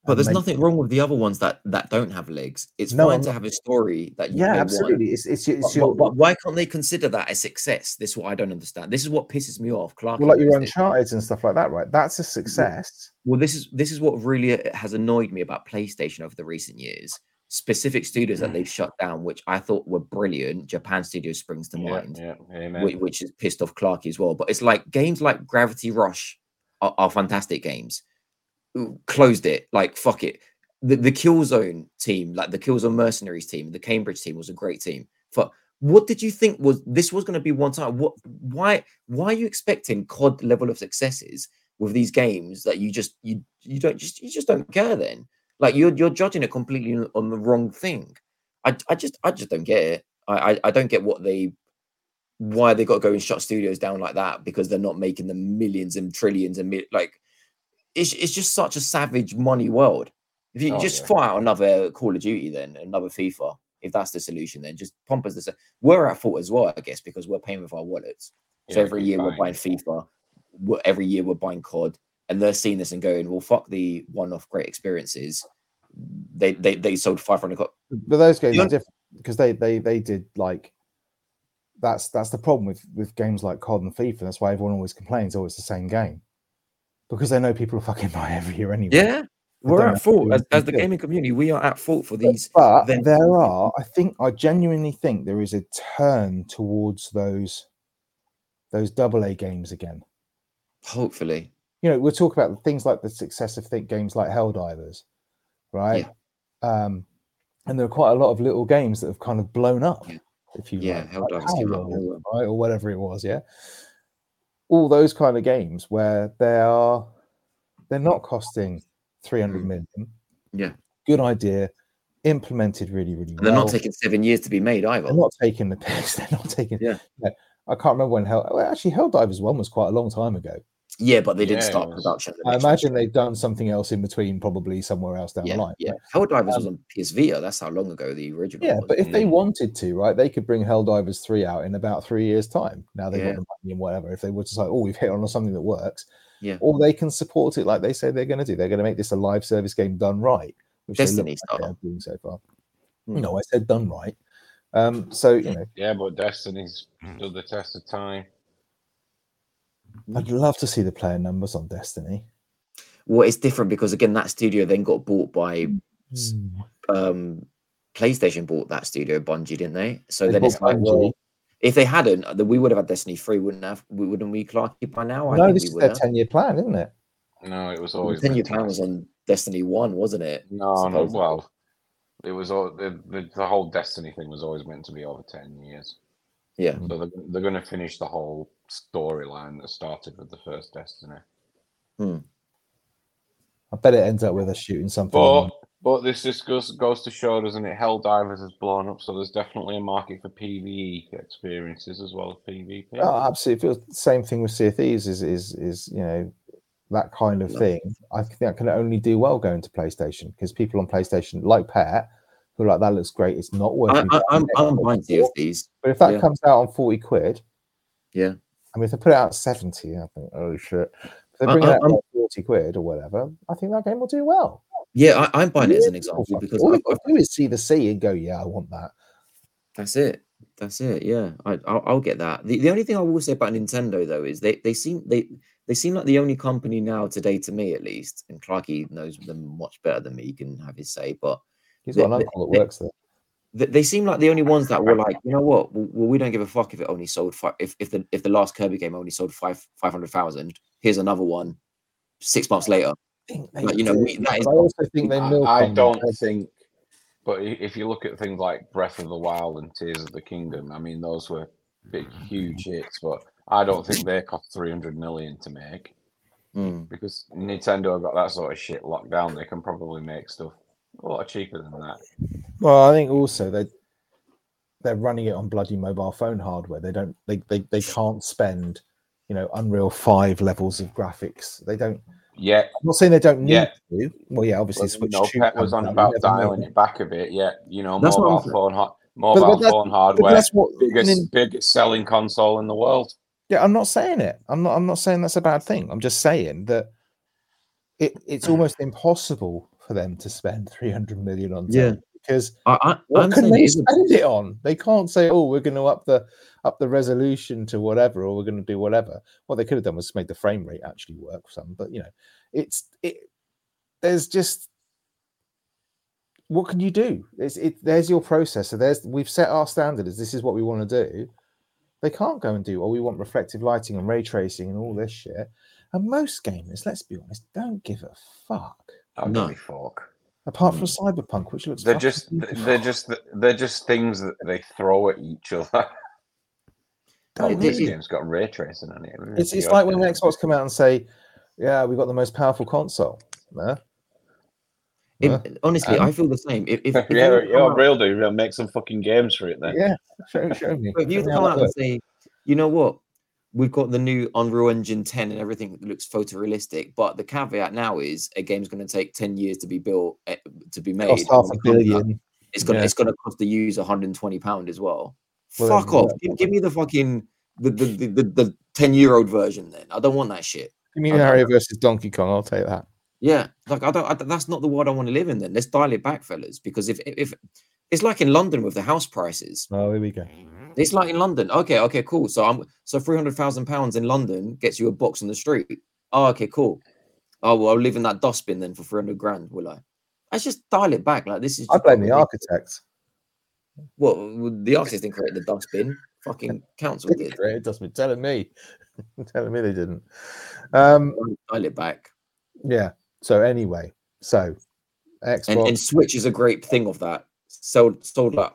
But there's nothing wrong with the other ones that that don't have legs. It's No, fine I'm to have a story that you Yeah, absolutely. One. It's it's, it's But, your, but- why can't they consider that a success? This is what I don't understand. This is what pisses me off. Clark, well, like your. Uncharted and stuff like that, right? That's a success. Well, this is this is what really uh, has annoyed me about PlayStation over the recent years. Specific studios that they've shut down, which I thought were brilliant. Japan Studio springs to Yeah, mind, yeah, which, which has pissed off Clarky as well. But it's like games like Gravity Rush are, are fantastic games. Closed it, like fuck it. The the Killzone team, like the Killzone Mercenaries team, the Cambridge team was a great team. But what did you think was this was going to be one time? What why why are you expecting COD level of successes with these games that you just you you don't just you just don't care then? Like you're you're judging it completely on- the wrong thing. I I just I just don't get it. I I, I don't get what they why they got to go and shut studios down like that because they're not making the millions and trillions and like it's it's just such a savage money world. If you Oh, just yeah. fire out another Call of Duty, then another FIFA, if that's the solution, then just pump us the. We're at fault as well, I guess, because we're paying with our wallets. So Yeah, every year we're buying. FIFA, we're- every year we're buying COD, and they're seeing this and going, "Well, fuck the one-off great experiences." They they they sold 500. co- But those games The are un- different because they they they did like that's that's the problem with with games like COD and FIFA. That's why everyone always complains, oh, it's the same game. Because I know people will fucking buy every year anyway. Yeah, we're at fault as, as the gaming community. We are at fault for these. But then- there are, I think, I genuinely think there is a turn towards those those double A games again. Hopefully, You know, we'll talk about things like the success of think games like Helldivers, right? Um, and there are quite a lot of little games that have kind of blown up, Yeah. if you Yeah, like, Helldivers like right, or whatever it was, yeah. All those kind of games where they are, they're not costing three hundred Mm. Yeah. good idea, implemented really, really and they're not taking seven years to be made either. They're not taking the piss. They're not taking. Yeah. I can't remember when Hell. Well, actually, Helldivers one was quite a long time ago. Yeah, but they didn't Yeah, start production. I imagine they've done something else in between, probably somewhere else down Yeah, the line. yeah. But- Helldivers was Um, on PS Vita. That's how long ago the original. yeah, was. but if they Mm. wanted to, right, they could bring Helldivers three out in about three years' time. Now they've Yeah. got the money and whatever. If they were to say, "Oh, we've hit on something that works," Yeah. or they can support it like they say they're going to do. They're going to make this a live service game done right, which they look Destiny like they're doing so far. Hmm. No, I said done right. Um, so you know, Yeah, but Destiny's stood the test of time. I'd love to see the player numbers on Destiny. Well, it's different because again, that studio then got bought by S- um PlayStation bought that studio, Bungie, didn't they? So They then it's bought like, well, if they hadn't, then we would have had Destiny 3, wouldn't have we wouldn't we Clarky by now? I no, think this we is would their ten-year plan, isn't it? No, it was always 10 year meant plan was on Destiny 1, wasn't it? No, no. Well, it was all the, the the whole Destiny thing was always meant to be over ten years. Yeah. So they're, they're going to finish the whole storyline that started with the first Destiny. Hmm. I bet it ends up with us shooting something. But but this just goes goes to show, doesn't it? Helldivers has blown up, so there's definitely a market for PVE experiences as well as PvP. Oh, absolutely. Feels the same thing with Sea of Thieves is is is you know that kind of thing. I think that can only do well going to PlayStation because people on PlayStation like Pat who are like that looks great. It's not worth. I, I, I'm, buying I'm it." buying Sea of Thieves. But if that yeah. comes out on forty quid, Yeah. I mean, if they put it out at seventy, I think oh shit. If they I- bring it out forty quid or whatever, I think that game will do well. Yeah, I, I'm buying it as an example because all I, got to do is see the sea and go, yeah, I want that. That's it. That's it. Yeah, I, I'll, I'll get that. The, the only thing I will say about Nintendo though is they they seem they they seem like the only company now today, to me at least, and Clarky knows them much better than me. He can have his say, but He's got an uncle that the- works there. they seem like the only ones that were like, you know what? Well, well, we don't give a fuck if it only sold five. If, if the if the last Kirby game only sold five five hundred thousand, here's another one. Six months later, like, you know, we, that is I also think they I, I don't them. think, but if you look at things like Breath of the Wild and Tears of the Kingdom, I mean, those were big, huge hits, but I don't think they cost 300 million to make Mm. because Nintendo have got that sort of shit locked down. They can probably make stuff a lot cheaper than that. Well, I think also they they're running it on bloody mobile phone hardware. They don't they they, they can't spend you know Unreal Five levels of graphics. They don't. Yeah, I'm not saying they don't need Yeah. to. Well, yeah, obviously Switch no, Two Pet was on out, about dialing it back a bit. Yeah, you know, That's mobile phone, ha- but mobile that's- phone hardware, that's what biggest Nin- biggest selling console in the world. Yeah, I'm not saying it. I'm not. I'm not saying that's a bad thing. I'm just saying that it, it's hmm. almost impossible for them to spend 300 million on Yeah. Because I, I, what I'm can they it is a- spend it on? They can't say, "Oh, we're going to up the up the resolution to whatever, or we're going to do whatever." What they could have done was make the frame rate actually work for some. But you know, it's it. There's just what can you do? It's it. There's your processor. There's we've set our standards. This is what we want to do. They can't go and do. Oh, we want reflective lighting and ray tracing and all this shit. And most gamers, let's be honest, don't give a fuck. I don't No. give a fuck. Apart from Cyberpunk, which looks They're just they're just they're just things that they throw at each other. Oh, Don't this it. game's got ray tracing on it. It's, it's like when Xbox come out and say, "Yeah, we've got the most powerful console." Nah. If- honestly, Um, I feel the same. If, if, if you yeah, were to yeah, come out- real do. Real make some fucking games for it then. Yeah, show, show me. But if you were Show to me come out and say, you know what, we've got the new Unreal Engine 10 and everything that looks photorealistic, but the caveat now is a game's going to take 10 years to be built, eh, to be made. cost half a when it comes out, billion. It's gonna Yeah. it's gonna cost the user 120 pound as well. Well, Fuck off! Give, give me the fucking the the, the, the, the 10 year old version. Then I don't want that shit. Give me Okay. Mario versus Donkey Kong. I'll take that. Yeah, like I don't. I, that's not the world I want to live in. Then let's dial it back, fellas. Because if if it's like in London with the house prices, Oh, here we go. it's like in London. Okay, okay, cool. So I'm so three hundred thousand pounds in London gets you a box on the street. Oh, okay, cool. Oh well, I'll live in that dustbin then for three hundred grand, will I? Let's just dial it back. Like this is. I blame the probably- architects. Well, the artist didn't create the dustbin. Fucking council did. It doesn't telling me. telling me they didn't. Um, Dial it back. yeah. So anyway, so Xbox. And and Switch is a great thing of that. Sold sold like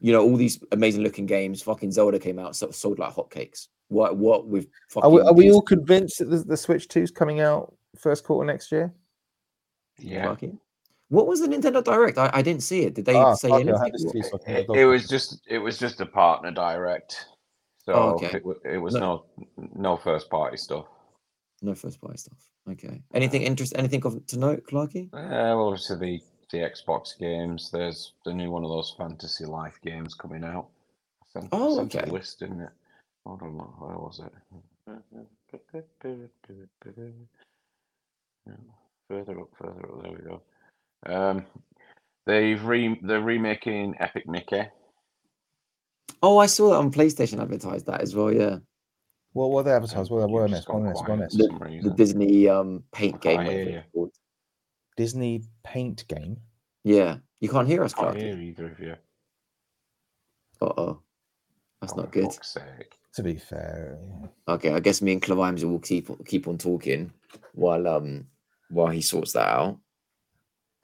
you know all these amazing looking games. Fucking Zelda came out, so sold like hotcakes. What what with are we, are we all convinced that the, the Switch 2 is coming out first quarter next year? Yeah. Fucking- What was the Nintendo Direct? I, I didn't see it. Did they Ah, say fuck it, anything? had this too, so I can It, it was just it was just a partner direct. So Oh, okay. it, it was No. no no first party stuff. No first party stuff. Okay. Anything interest? Anything of to note, Clarky? Uh, well, obviously the the Xbox games. There's the new one of those Fantasy Life games coming out. I sent, Oh, sent okay. a list, didn't it? Hold on, what- where was it? Further up, further up. There we go. Um, they've re they're remaking Epic Mickey. Oh, I saw that on PlayStation advertised that as well. Yeah, Well, what they advertised? Well, You've were just honest, honest, honest. The- the. Disney um paint I game. Disney Paint game. Yeah, you can't hear us, Can't hear either of you. Uh oh, that's Oh, not good. To be fair, yeah. Okay, I guess me and Clavimes will keep keep on talking while um while he sorts that out.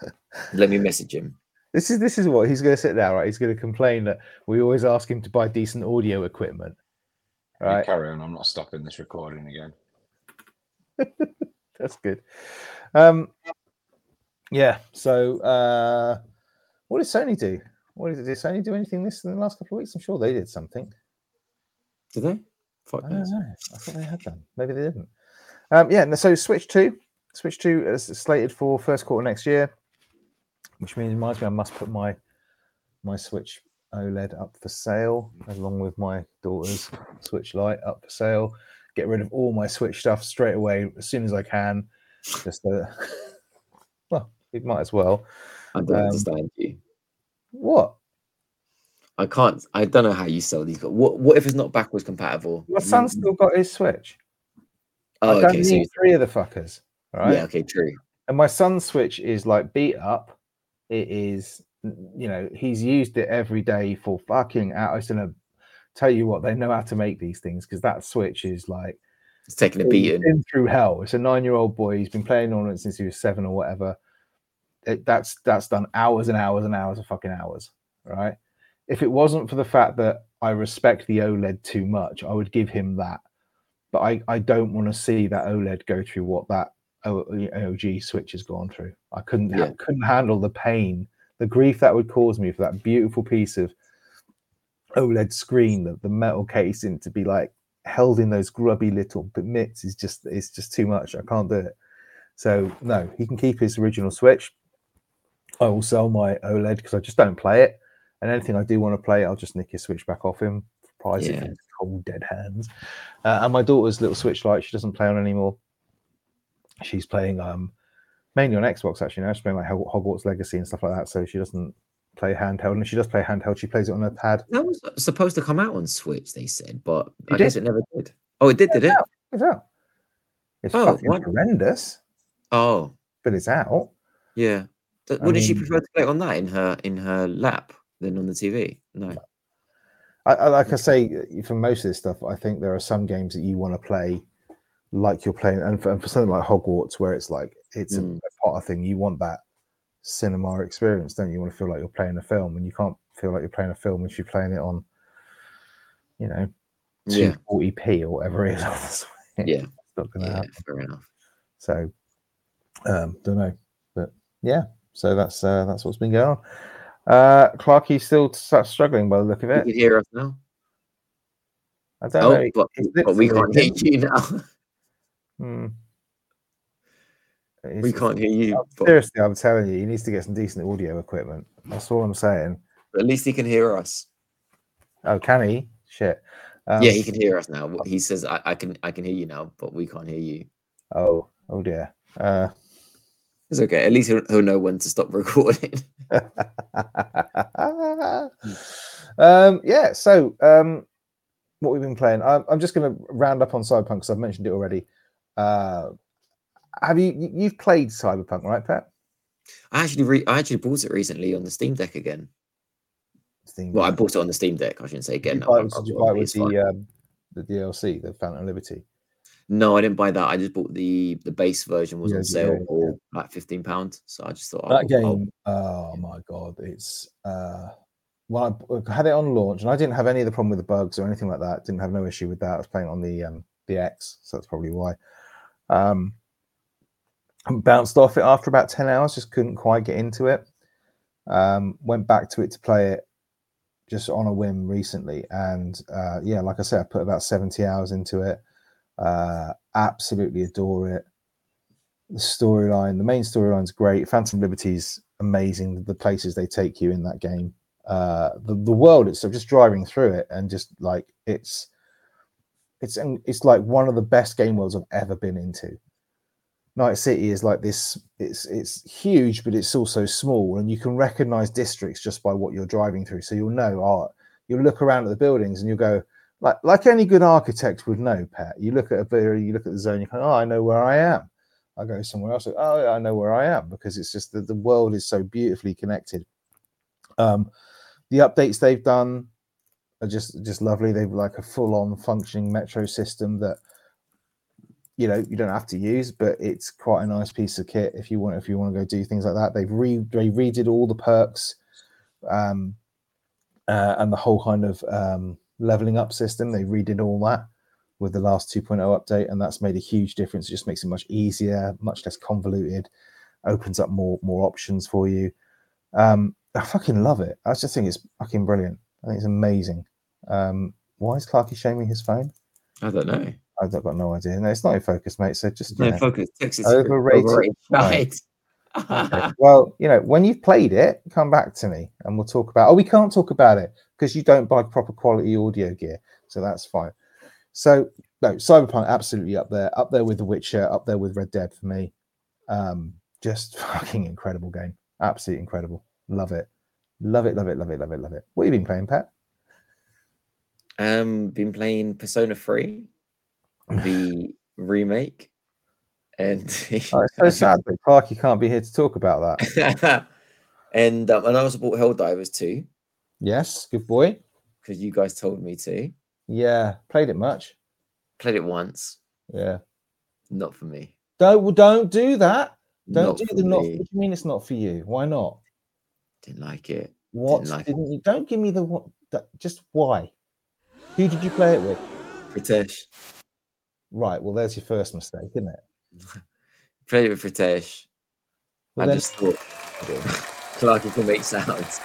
Let me message him. this is this is what he's going to sit there, right? He's going to complain that we always ask him to buy decent audio equipment, You right? carry on. I'm not stopping this recording again. That's good. Um, yeah. So, uh, what did Sony do? What did, did Sony do anything this in the last couple of weeks? I'm sure they did something. Did they? Fuck I don't know. I thought they had done. Maybe they didn't. Um, yeah. So Switch Two, Switch Two is slated for first quarter next year, which means reminds me I must put my my Switch OLED up for sale along with my daughter's Switch Lite up for sale. Get rid of all my Switch stuff straight away as soon as I can. Just uh, it might as well. I don't Um, understand you. What? I can't. I don't know how you sell these. What What if it's not backwards compatible? My son's still got his Switch. Oh, I don't okay. So need three of the fuckers. Right? yeah, okay, true. And my son's Switch is like beat up. It is, you know, he's used it every day for fucking out. I was gonna tell you what they know how to make these things because that Switch is like It's taking a beating. through hell. It's a nine-year-old boy. He's been playing on it since he was seven or whatever. It, that's that's done hours and hours and hours of fucking hours, right? If it wasn't for the fact that I respect the OLED too much, I would give him that. But I, I don't want to see that OLED go through what that OG switch has gone through. I couldn't Yeah. couldn't handle the pain, the grief that would cause me for that beautiful piece of OLED screen, the, the metal casing to be like held in those grubby little bits is just it's just too much. I can't do it. So no, he can keep his original Switch. I will sell my OLED because I just don't play it. And anything I do want to play, I'll just nick his Switch back off him, price it Yeah. cold dead hands. Uh, and my daughter's little Switch Lite, she doesn't play on anymore. She's playing um mainly on Xbox actually now. She's playing like Hogwarts Legacy and stuff like that. So she doesn't play handheld. And if she does play handheld, she plays it on her pad. That was supposed to come out on Switch, they said, but It I guess it never did. Oh, it did, did it? It's out. It's Oh, fucking what? horrendous, Oh, but it's out. yeah. I Wouldn't she mean- prefer to play on that in her in her lap than on the TV? No. I, I like I say for most of this stuff, I think there are some games that you want to play like you're playing, and for, and for something like Hogwarts, where it's like it's a, Mm. a Potter thing, you want that cinema experience, don't you? You want to feel like you're playing a film, and you can't feel like you're playing a film if you're playing it on, you know, 240p or whatever it is. on the Switch. Yeah. it's not going to Yeah, happen. fair enough. So, um, don't know, but yeah. So that's uh, that's what's been going on. Uh, Clarky's still struggling by the look of You it. can hear us now. I don't Oh, know. but, but we can't hear you now. Hmm. we can't hear you. But Seriously, I'm telling you, he needs to get some decent audio equipment. That's all I'm saying. at least he can hear us. Oh, can he? Shit. Um, yeah, he can hear us now. He says, I, "I can, I can hear you now, but we can't hear you." Oh, oh dear. Uh, It's okay. At least he'll, he'll know when to stop recording. um, yeah. So, um, what we've been playing. I'm, I'm just going to round up on Cyberpunk because I've mentioned it already. Uh, have you you- you've played Cyberpunk, right, Pat? I actually, re- I actually bought it recently on the Steam Deck again. Steam Well, I bought it on the Steam Deck. I shouldn't say Did you again. buy, I- it- I did you bought buy it it with the um, the DLC, the Phantom Liberty? No, I didn't buy that. I just bought the the base version was Yeah, on sale yeah, for like fifteen pounds. So I just thought that I'll- I'll- game oh my god it's uh well i had it on launch and i didn't have any of the problem with the bugs or anything like that. Didn't have no issue with that. I was playing on the um the x so that's probably why. Um I bounced off it after about 10 hours just couldn't quite get into it. Um went back to it to play it just on a whim recently and uh yeah like i said i put about 70 hours into it uh absolutely adore it the storyline, the main storyline's great. Phantom Liberty's amazing. The places they take you in that game, uh, the the world itself, just driving through it, and just like it's it's it's like one of the best game worlds I've ever been into. Night City is like this. It's it's huge, but it's also small, and you can recognize districts just by what you're driving through. So you'll know. Oh, you'll look around at the buildings, and you'll go like like any good architect would know. Pat, you look at a building, you look at the zone, you go, oh, I know where I am. I go somewhere else. Oh, yeah, I know where I am because it's just that the world is so beautifully connected. Um, the updates they've done are just just lovely. They've like a full on functioning metro system that you know you don't have to use, but it's quite a nice piece of kit if you want if you want to go do things like that. They've re they redid all the perks um, uh, and the whole kind of um, leveling up system. They redid all that with the last 2.0 update, and that's made a huge difference. It just makes it much easier, much less convoluted, opens up more more options for you. Um, I fucking love it. I just think it's fucking brilliant. I think it's amazing. Um, why is Clarky showing me his phone? I don't know. I've got no idea. No, it's not in focus, mate. So just No know. focus. Texas Overrated. Right. Okay. well, you know, when you've played it, come back to me and we'll talk about. Oh, we can't talk about it because you don't buy proper quality audio gear, so that's fine. So no, Cyberpunk absolutely up there, up there with The Witcher, up there with Red Dead for me. Um, just fucking incredible game, absolutely incredible. Love it, love it, love it, love it, love it, love it. What have you been playing, Pat? Um, been playing Persona 3, the remake, and Oh, it's so sad that Clarky can't be here to talk about that. and um, and I also bought Helldivers too Yes, good boy. because you guys told me to. Yeah, played it much. Played it once, Yeah. not for me. Don't well, don't do that. Don't not do the not. What do you mean it's not for you? Why not? Didn't like it. What like didn't you? Don't give me the what. that- Just why? Who did you play it with? Pritesh. Right. Well, there's your first mistake, isn't it? Played it with Pritesh. Well, I then- just thought Clarky can make sounds.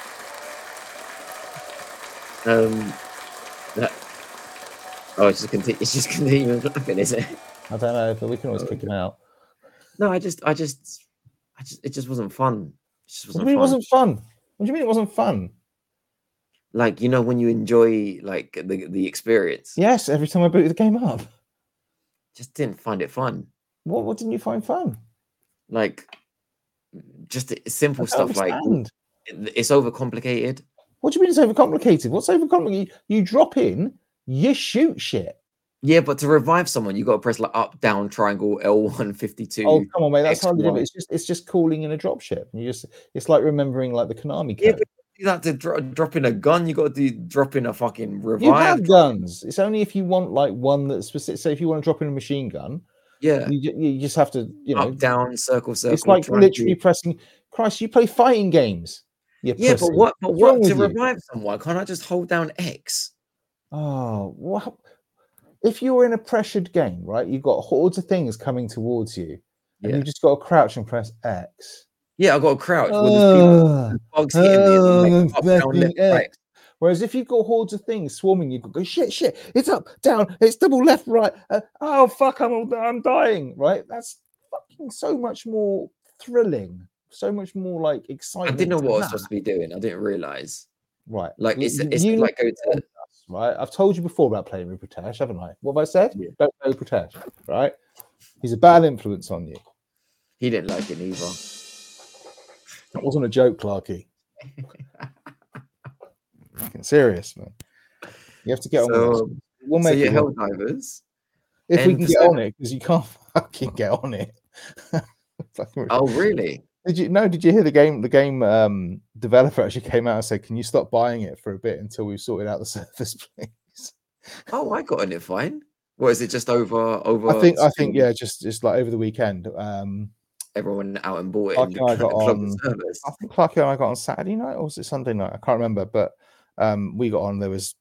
Um, that, oh, it's just continue. It's just continuing clapping, is it? I don't know, but we can always kick him out. No, I just, I just, I just, it just wasn't fun. It just What do wasn't you mean fun. it wasn't fun? What do you mean it wasn't fun? Like you know when you enjoy like the the experience. Yes, every time I booted the game up. Just didn't find it fun. What, what didn't you find fun? Like just simple stuff like understand. it- it's overcomplicated. What do you mean it's overcomplicated? What's overcomplicated? You, you drop in, you shoot shit. Yeah, but to revive someone, you got to press like up, down, triangle, L one fifty two. Oh come on, mate. That's hard to do. It's just it's just calling in a dropship. You just it's like remembering like the Konami game. Yeah, but you have to dro- drop in a gun. You got to do drop in a fucking revive. you have guns. It's only if you want like one that's specific. Say if you want to drop in a machine gun, yeah, you, you just have to you know. up, down, circle, circle. it's like literally pressing. Christ, you play fighting games. You Yeah, but what? But what to with you? revive someone? Can't I just hold down X? Oh, what? If you're in a pressured game, right? You've got hordes of things coming towards you, and Yeah. you just got to crouch and press X. Yeah, I got a crouch. with there's people, Ugh. bugs hitting me. and I'm like, oh, down, left, Whereas if you've got hordes of things swarming, you could go shit, shit. It's up, down, it's double left, right. Uh, oh fuck, I'm I'm dying. Right? That's fucking so much more thrilling, so much more like exciting. I didn't know what I was supposed to be doing. I didn't realize. Right? Like it's you- it's you like go to right? I've told you before about playing with Pritesh, haven't I? What have I said? Yeah. Don't play with Pritesh, right? He's a bad influence on you. he didn't like it either. That wasn't a joke, Clarky. Fucking serious, man. You have to get on with So, it. We'll so make yeah, it work. Helldivers. if we can get on it because you can't fucking get on it. Oh really? Did you no? Did you hear the game? The game um, developer actually came out and said, "Can you stop buying it for a bit until we've sorted out the service, please?" Oh, I got on it fine. What is it? Just over over? I think I think yeah, just just like over the weekend. Um, Everyone out and bought it. Clark and I got on-. I think Clarky and I got on Saturday night, or was it Sunday night? I can't remember, but um, we got on. There was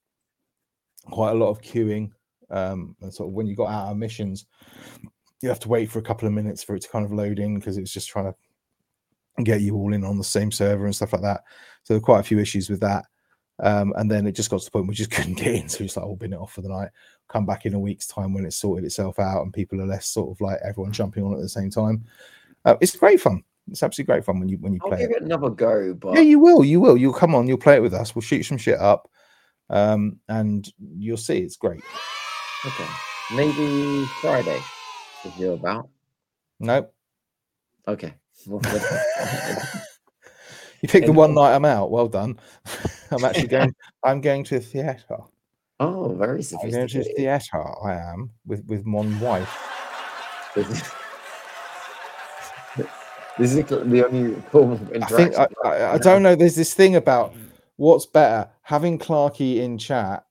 quite a lot of queuing, um, and sort of when you got out of missions, you have to wait for a couple of minutes for it to kind of load in because it's just trying to get you all in on the same server and stuff like that. So there were quite a few issues with that. Um, and then it just got to the point we just couldn't get in, so it's like, "Oh, bin it off for the night." Come back in a week's time when it's sorted itself out and people are less sort of like everyone jumping on at the same time. Uh, it's great fun. It's absolutely great fun when you when you I'll play give it. it another go, but Yeah, you will. You will. You'll come on. You'll play it with us. We'll shoot some shit up, um, and you'll see it's great. okay. Maybe Friday if you're about. Nope. Okay. You picked the one night I'm out. Well done. I'm actually going. I'm going to a theatre. oh, very I'm going to a theatre. I am with with my wife. This is the only form of I think. I, I, I don't know. There's this thing about what's better, having Clarky in chat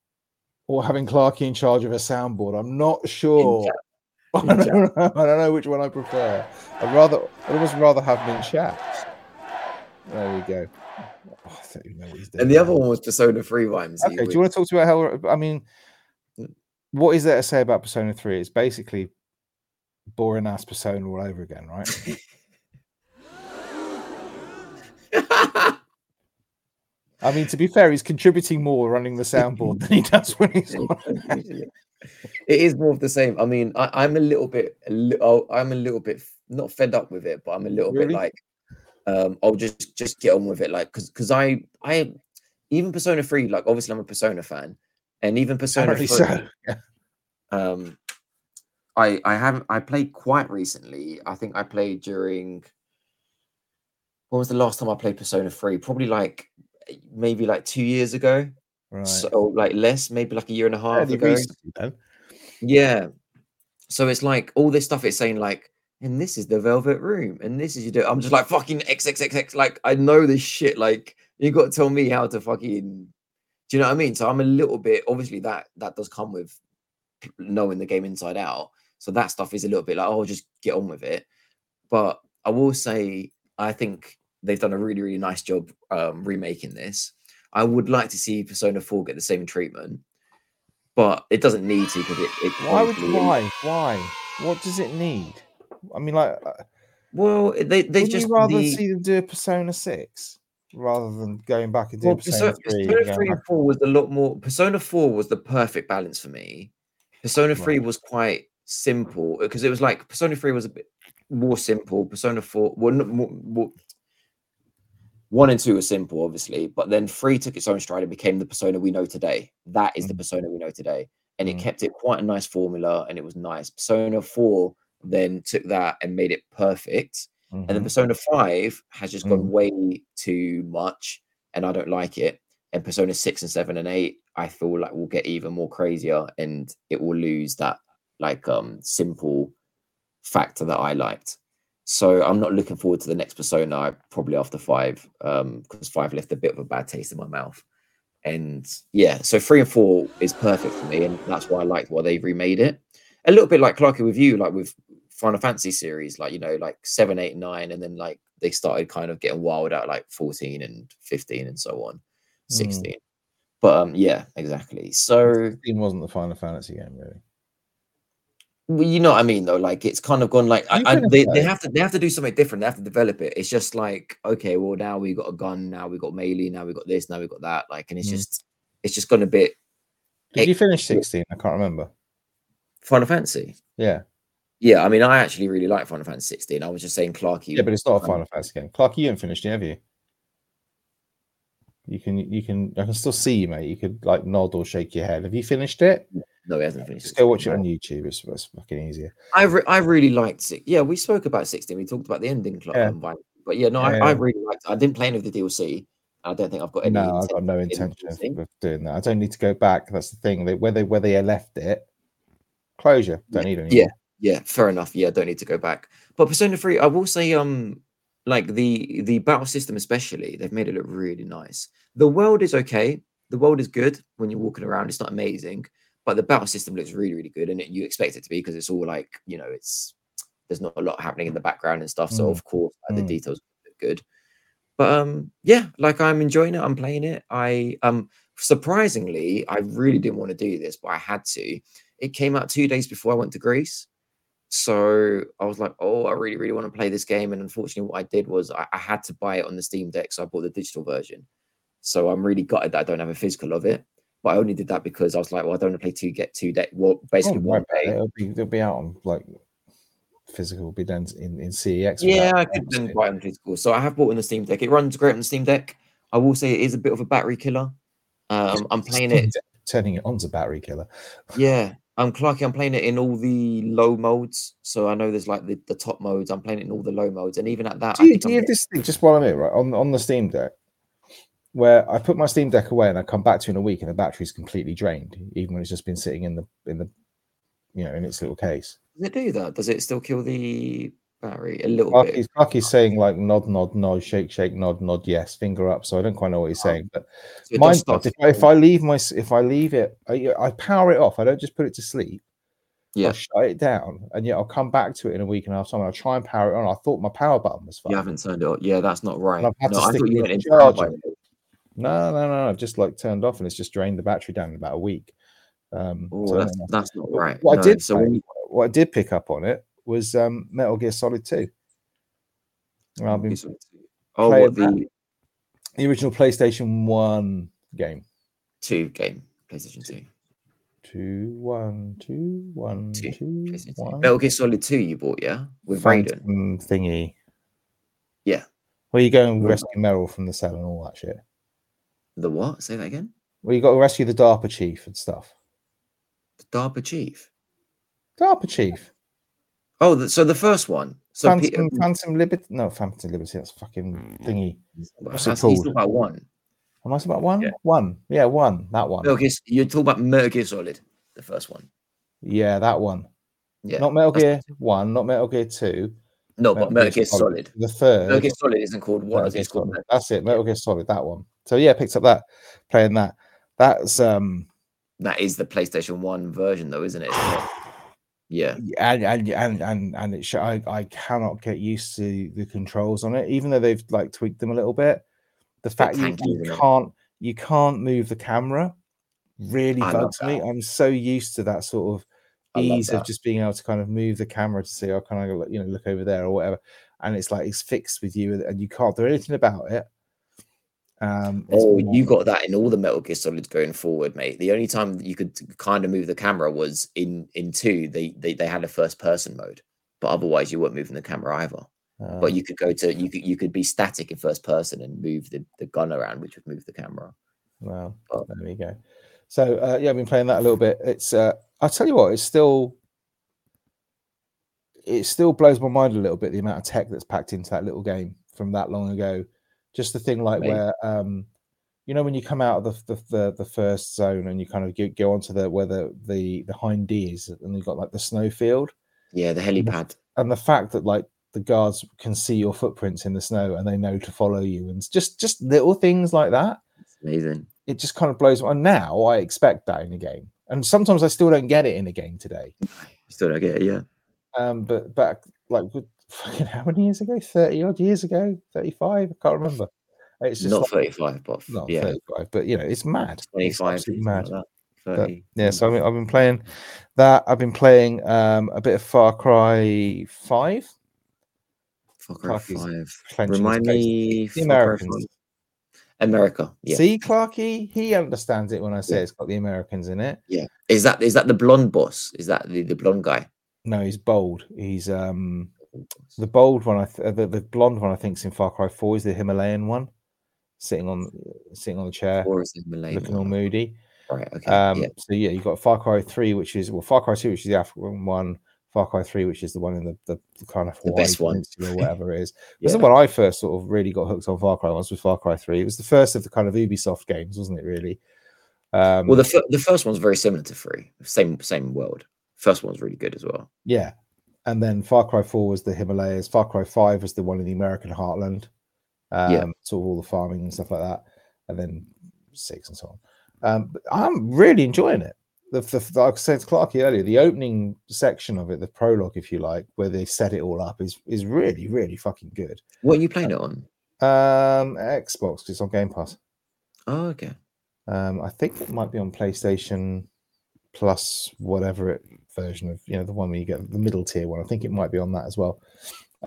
or having Clarky in charge of a soundboard. I'm not sure. I don't, know, I don't know which one I prefer. I'd rather, I'd almost rather have in chat. There we go. Oh, I don't even know what he's doing. And the other one was Persona 3 Rhymes. Okay, do you want to talk to about how? I mean, hmm. what is there to say about Persona Three? It's basically boring ass Persona all over again, right? I mean, to be fair, he's contributing more running the soundboard than he does when he's on. it is more of the same. I mean, I, I'm a little bit, a li- oh, I'm a little bit not fed up with it, but I'm a little Really? bit like, um, I'll just just get on with it, like, because because I I even Persona Three, like, obviously I'm a Persona fan, and even Persona Apparently 3, so. Yeah. um, I I haven't I played quite recently. I think I played during. When was the last time I played Persona Three? Probably like maybe like two years ago, Right. so like less, maybe like a year and a half Fairly ago. recently. Yeah. So it's like all this stuff it's saying like, and this is the velvet room, and this is you do. I'm just like fucking XXXX. Like I know this shit. Like you got to tell me how to fucking. Do you know what I mean? So I'm a little bit. Obviously that that does come with knowing the game inside out. So that stuff is a little bit like, oh, just get on with it. But I will say, I think they've done a really, really nice job um, remaking this. I would like to see Persona 4 get the same treatment, but it doesn't need to because it, it. Why would why why? What does it need? I mean, like, uh, Well, they they just you rather the, see them do a Persona Six rather than going back and doing well, Persona, Persona, Three? Persona 3 and back- 4 was a lot more. Persona 4 was the perfect balance for me. Persona 3 was quite simple because it was like Persona 3 was a bit more simple. Persona 4, well, not more, more, one and two are simple, obviously, but then three took its own stride and became the persona we know today. That is the Mm. persona we know today. And it Mm. kept it quite a nice formula and it was nice. Persona 4 then took that and made it perfect. And then Mhm. Persona 5 has just Mm. gone way too much and I don't like it. And Persona 6 and 7 and 8, I feel like will get even more crazier and it will lose that like um simple factor that I liked. So I'm not looking forward to the next Persona probably after five, um, because five left a bit of a bad taste in my mouth. And yeah, so three and four is perfect for me, and that's why I liked why they remade it. A little bit like Clarky with you, like with Final Fantasy series, like you know, like seven, eight, nine, and then like they started kind of getting wild out like 14 and 15 and so on, 16. But um, yeah, exactly. So 16 wasn't the Final Fantasy game, really. Well, you know what I mean, though. Like it's kind of gone like I, I, they, they have to they have to do something different. They have to develop it. It's just like okay, well now we got a gun, now we got melee, now we got this, now we got that. Like, and it's Mm. just it's just gone a bit Did It- you finish 16? I can't remember. Final Fantasy. Yeah. Yeah, I mean, I actually really like Final Fantasy 16. I was just saying, Clarky. Yeah, but it's not a Final Fantasy game. Clark, you haven't finished it, have you? You can, you can, I can still see you, mate. You could like nod or shake your head. Have you finished it? No, he hasn't finished. Just go watch it on. YouTube. It's, it's fucking easier. I re- I really liked it. Yeah, we spoke about 16. We talked about the ending, Cl- Yeah. but yeah, no, I, Yeah. I really liked. it. I didn't play any of the DLC. I don't think I've got any. No, I've got no intention of, doing that. I don't need to go back. That's the thing. They, where they where they left it, closure. Don't need any. Yeah, yeah, fair enough. Yeah, don't need to go back. But Persona 3, I will say, um, like the the battle system, especially, they've made it look really nice. The world is okay. The world is good when you're walking around. It's not amazing, but the battle system looks really, really good, and it, you expect it to be because it's all like you know, it's there's not a lot happening in the background and stuff. So Mm. of course, like, Mm. the details look good. But um, yeah, like I'm enjoying it. I'm playing it. I um, surprisingly, I really didn't want to do this, but I had to. It came out two days before I went to Greece. So I was like, oh, I really, really want to play this game. And unfortunately, what I did was I, I had to buy it on the Steam Deck. So I bought the digital version. So I'm really gutted that I don't have a physical of it. But I only did that because I was like, well, I don't want to play two get two deck. Well, Oh, basically don't one worry about it. day. It'll be, it'll be out on like physical. Will be done in in CEX. Yeah, I could then buy on physical. So I have bought in the Steam Deck. It runs great on the Steam Deck. I will say it is a bit of a battery killer. Um, I'm playing it. Turning it on's a battery killer. Yeah, I'm Clarky. I'm playing it in all the low modes. So I know there's like the, the top modes. I'm playing it in all the low modes, and even at that, Do you, do you have this thing, just while I'm here, right? On on the Steam Deck, where I put my Steam Deck away and I come back to it in a week and the battery's completely drained, even when it's just been sitting in the in the you know in its little case. Does it do that? Does it still kill the battery a little Clarky's, bit? Clarky's saying like nod, nod, nod, shake, shake, nod, nod, yes, finger up. So I don't quite know what he's Oh, saying, but So mine. If I, if I leave my if I leave it, I, I power it off. I don't just put it to sleep. yeah, I'll shut it down, and yet I'll come back to it in a week and a half time. I'll try and power it on. I thought my power button was fine. you haven't turned it on. Yeah, that's not right. No, I thought you in went the into power by charger. No, no, no. I've just like turned off and it's just drained the battery down in about a week. Um, Oh, so that's, that's not right. What No, I did, So play- when you, what I did pick up on it was um, Metal Gear Solid Two. I've been oh, what the the original PlayStation One game. two game PlayStation Two, Two, one, two, one, Two, two, one. Metal Gear Solid Two, you bought, yeah, with Raiden. Phantom thingy. Yeah. Where you go and rescue Meryl from the cell and all that shit. The what? Say that again. Well, you got to rescue the DARPA chief and stuff. The DARPA chief. DARPA chief. Oh, the, so the first one. So Phantom, Peter, Phantom Liberty. No, Phantom Liberty. That's fucking thingy. what's it that's, he's called? talking about one. Am I about one? Yeah. One. Yeah, one. That one. Metal Gear, you're talking about Metal Gear Solid, the first one. Yeah, that one. Yeah. Not Metal that's- Gear One, not Metal Gear Two. No, but Metal Gear Solid. The third. Metal Gear Solid isn't called one. Metal It's Gear called Solid. Metal- That's it. Metal Gear Solid. That one. So yeah, picked up that, playing that. That's um, That is the PlayStation One version, though, isn't it? Yeah. and and and and, and it. sh- I I cannot get used to the controls on it, even though they've like tweaked them a little bit. The fact you, you can't you can't move the camera really bugs me. I'm so used to that sort of ease of just being able to kind of move the camera to see, oh, can I, you know, look over there or whatever. And it's like it's fixed with you, and you can't do anything about it. Um, Oh, you got that in all the Metal Gear Solids going forward, mate. The only time you could kind of move the camera was in in two. They they, they had a first person mode, but otherwise you weren't moving the camera either. um, But you could go to you could you could be static in first person and move the, the gun around, which would move the camera. Well, Oh. there we go. So uh, yeah, I've been playing that a little bit. It's uh, I'll tell you what, it's still it still blows my mind a little bit the amount of tech that's packed into that little game from that long ago. Just the thing like where um you know when you come out of the the, the, the first zone and you kind of go, go onto the where the the the hind D is and you've got like the snow field Yeah, the helipad. and the fact that like the guards can see your footprints in the snow and they know to follow you and just just little things like that It's amazing. It just kind of blows my and now I expect that in a game. And sometimes I still don't get it in a game today. Still don't get it, yeah. Um, but back like fucking how many years ago? 30 odd years ago, 35, I can't remember. It's just Not like, 35, but not yeah, 35, but you know, it's mad. It's 25, absolutely mad. like. But, 30. yeah, so I mean, I've been playing that. I've been playing um a bit of Far Cry 5. Far Cry 5. Remind me. The Americans. 5. America. Yeah. See, Clarky, he understands it when I say Yeah. it's got the Americans in it. Yeah. Is that is that the blonde boss? Is that the, the blonde guy? No, he's bold. He's um The bold one, I th- the, the blonde one, I think, is in Far Cry Four. Is the Himalayan one, sitting on sitting on the chair, Or is it looking all moody. Right. Okay. Um, yeah. So yeah, you've got Far Cry Three, which is well, Far Cry Two, which is the African one. Far Cry Three, which is the one in the, the, the kind of The best one. Or whatever it is. It was Yeah. the one I first sort of really got hooked on Far Cry once was Far Cry Three. It was the first of the kind of Ubisoft games, wasn't it? Really. Um, Well, the fir- the first one's very similar to three. Same same world. First one's really good as well. Yeah. And then Far Cry 4 was the Himalayas. Far Cry 5 was the one in the American heartland. Um, Yeah. Sort of all the farming and stuff like that. And then six and so on. Um, I'm really enjoying it. The, the, like I said to Clarky earlier, the opening section of it, the prologue, if you like, where they set it all up, is is really, really fucking good. What are you playing it on? Um, Xbox, 'cause it's on Game Pass. Oh, okay. Um, I think it might be on PlayStation Plus, whatever it version of you know the one where you get the middle tier one. I think it might be on that as well.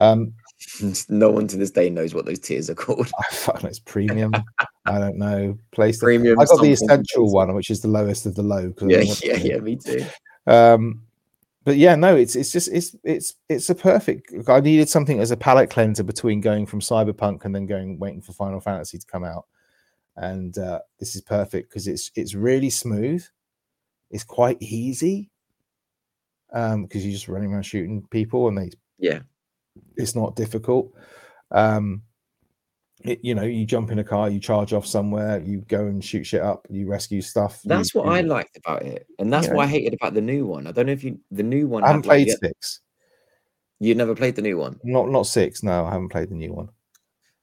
Um, No one to this day knows what those tiers are called. I know, it's premium. I don't know. PlayStation. Premium. I got the essential one, which is the lowest of the low. Yeah, yeah, yeah. Me too. Um, but yeah, no, it's it's just it's it's it's a perfect. I needed something as a palate cleanser between going from Cyberpunk and then going waiting for Final Fantasy to come out, and uh, this is perfect because it's it's really smooth. It's quite easy um because you're just running around shooting people and they Yeah. it's not difficult. Um, it, you know, you jump in a car, you charge off somewhere, you go and shoot shit up, you rescue stuff. you That's what do- I liked about it, and that's what I hated about the new one. I don't know if you the new one. I haven't had, like, played six. You never played the new one. Not not six. No, I haven't played the new one.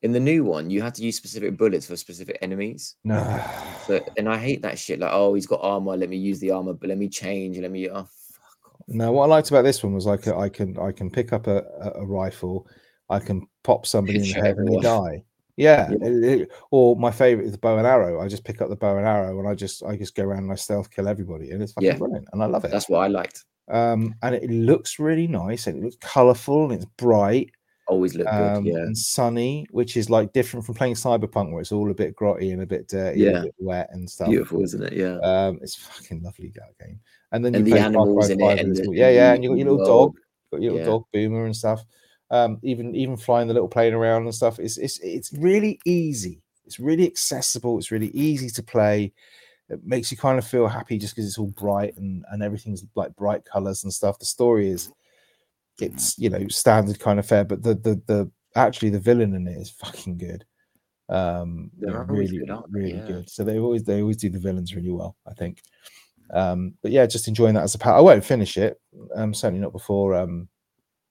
In the new one, you had to use specific bullets for specific enemies. No. So, and I hate that shit. Like, oh, he's got armor. Let me use the armor, but let me change. Let me. Oh, fuck off. No, what I liked about this one was I can I can I can pick up a, a, a rifle, I can pop somebody in the head and they die. Yeah. Yeah. it- it- or my favorite is the bow and arrow. I just pick up the bow and arrow and I just I just go around and I stealth kill everybody and it's fucking Yeah. brilliant and I love it. That's what I liked. um and it looks really nice and it looks colourful and it's bright Always look um, good. Yeah. and sunny, which is like different from playing Cyberpunk where it's all a bit grotty and a bit dirty, and Yeah. a bit wet and stuff. Beautiful, isn't it? Yeah. Um, it's fucking lovely that game. And then And you the play animals in it and the- yeah, yeah, and you got your little dog, got your little Yeah. dog Boomer and stuff. Um, even even flying the little plane around and stuff. It's it's it's really easy. It's really accessible. It's really easy to play. It makes you kind of feel happy just because it's all bright and and everything's like bright colors and stuff. The story is it's you know standard kind of fare, but the the the actually the villain in it is fucking good. Um, They're really good, aren't they? really Yeah. good. So they always they always do the villains really well. I think. Um, but yeah, just enjoying that as a pat. I won't finish it. Um, certainly not before um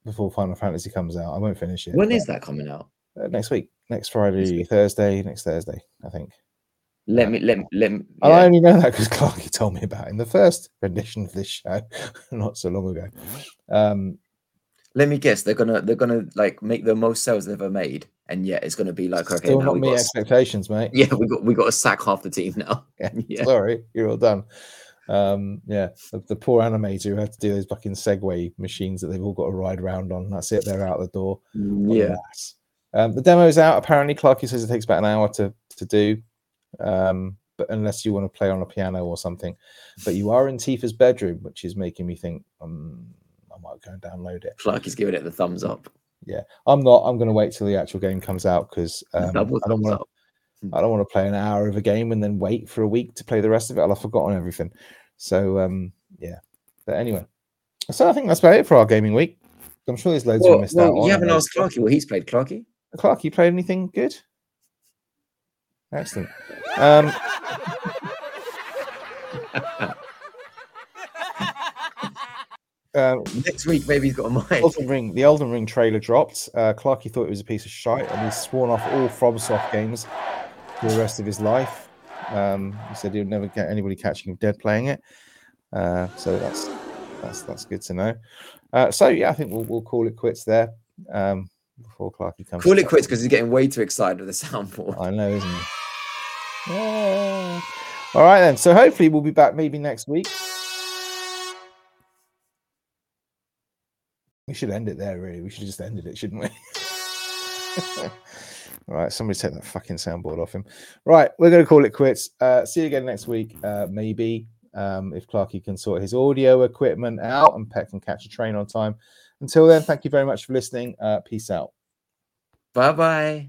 before Final Fantasy comes out. I won't finish it. When is that coming out? uh, next week? Next Friday, week. Thursday, next Thursday, I think. Let me let me let me. And I only know that because Clarky told me about it in the first rendition of this show not so long ago. Um, Let me guess. They're gonna they're gonna like make the most sales they've ever made, and yet it's gonna be like okay, still not we meet got expectations, mate. yeah we got we got to sack half the team now. Yeah, Yeah. Sorry, you're all done. Um, yeah, the, the poor animator who had to do those fucking Segway machines that they've all got to ride around on. That's it, they're out the door. Yeah, Um, the demo is out. Apparently, Clarky says it takes about an hour to to do, um, but unless you want to play on a piano or something. But you are in Tifa's bedroom, which is making me think um, I might go and download it. Clark is giving it the thumbs up. Yeah, I'm not. I'm going to wait till the actual game comes out because um, I don't want. I don't want to play an hour of a game and then wait for a week to play the rest of it. I'll have forgotten everything. So um, yeah. But anyway, so I think that's about it for our gaming week. I'm sure there's loads we Well, missed out well on. you haven't asked Clarky what he's played. Clarky. Clark, you played anything good? Excellent. Um, um, Next week, maybe he's got a mic. Elden Ring, the Elden Ring trailer dropped. Uh, Clarky thought it was a piece of shite, and he's sworn off all FromSoft games for the rest of his life. Um, he said he'll never get anybody catching him dead playing it. Uh, so that's that's that's good to know. Uh, so yeah, I think we'll we'll call it quits there. Um, before Clarky comes. Call it quits because he's getting way too excited with the soundboard. I know, isn't he? Yeah. All right then. So hopefully we'll be back maybe next week. We should end it there, really. We should have just ended it, shouldn't we? All right, somebody take that fucking soundboard off him. Right, we're going to call it quits. Uh, see you again next week, uh, maybe, um, if Clarky can sort his audio equipment out and Pet can catch a train on time. Until then, thank you very much for listening. Uh, peace out. Bye bye.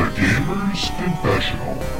The Gamer's Confessional.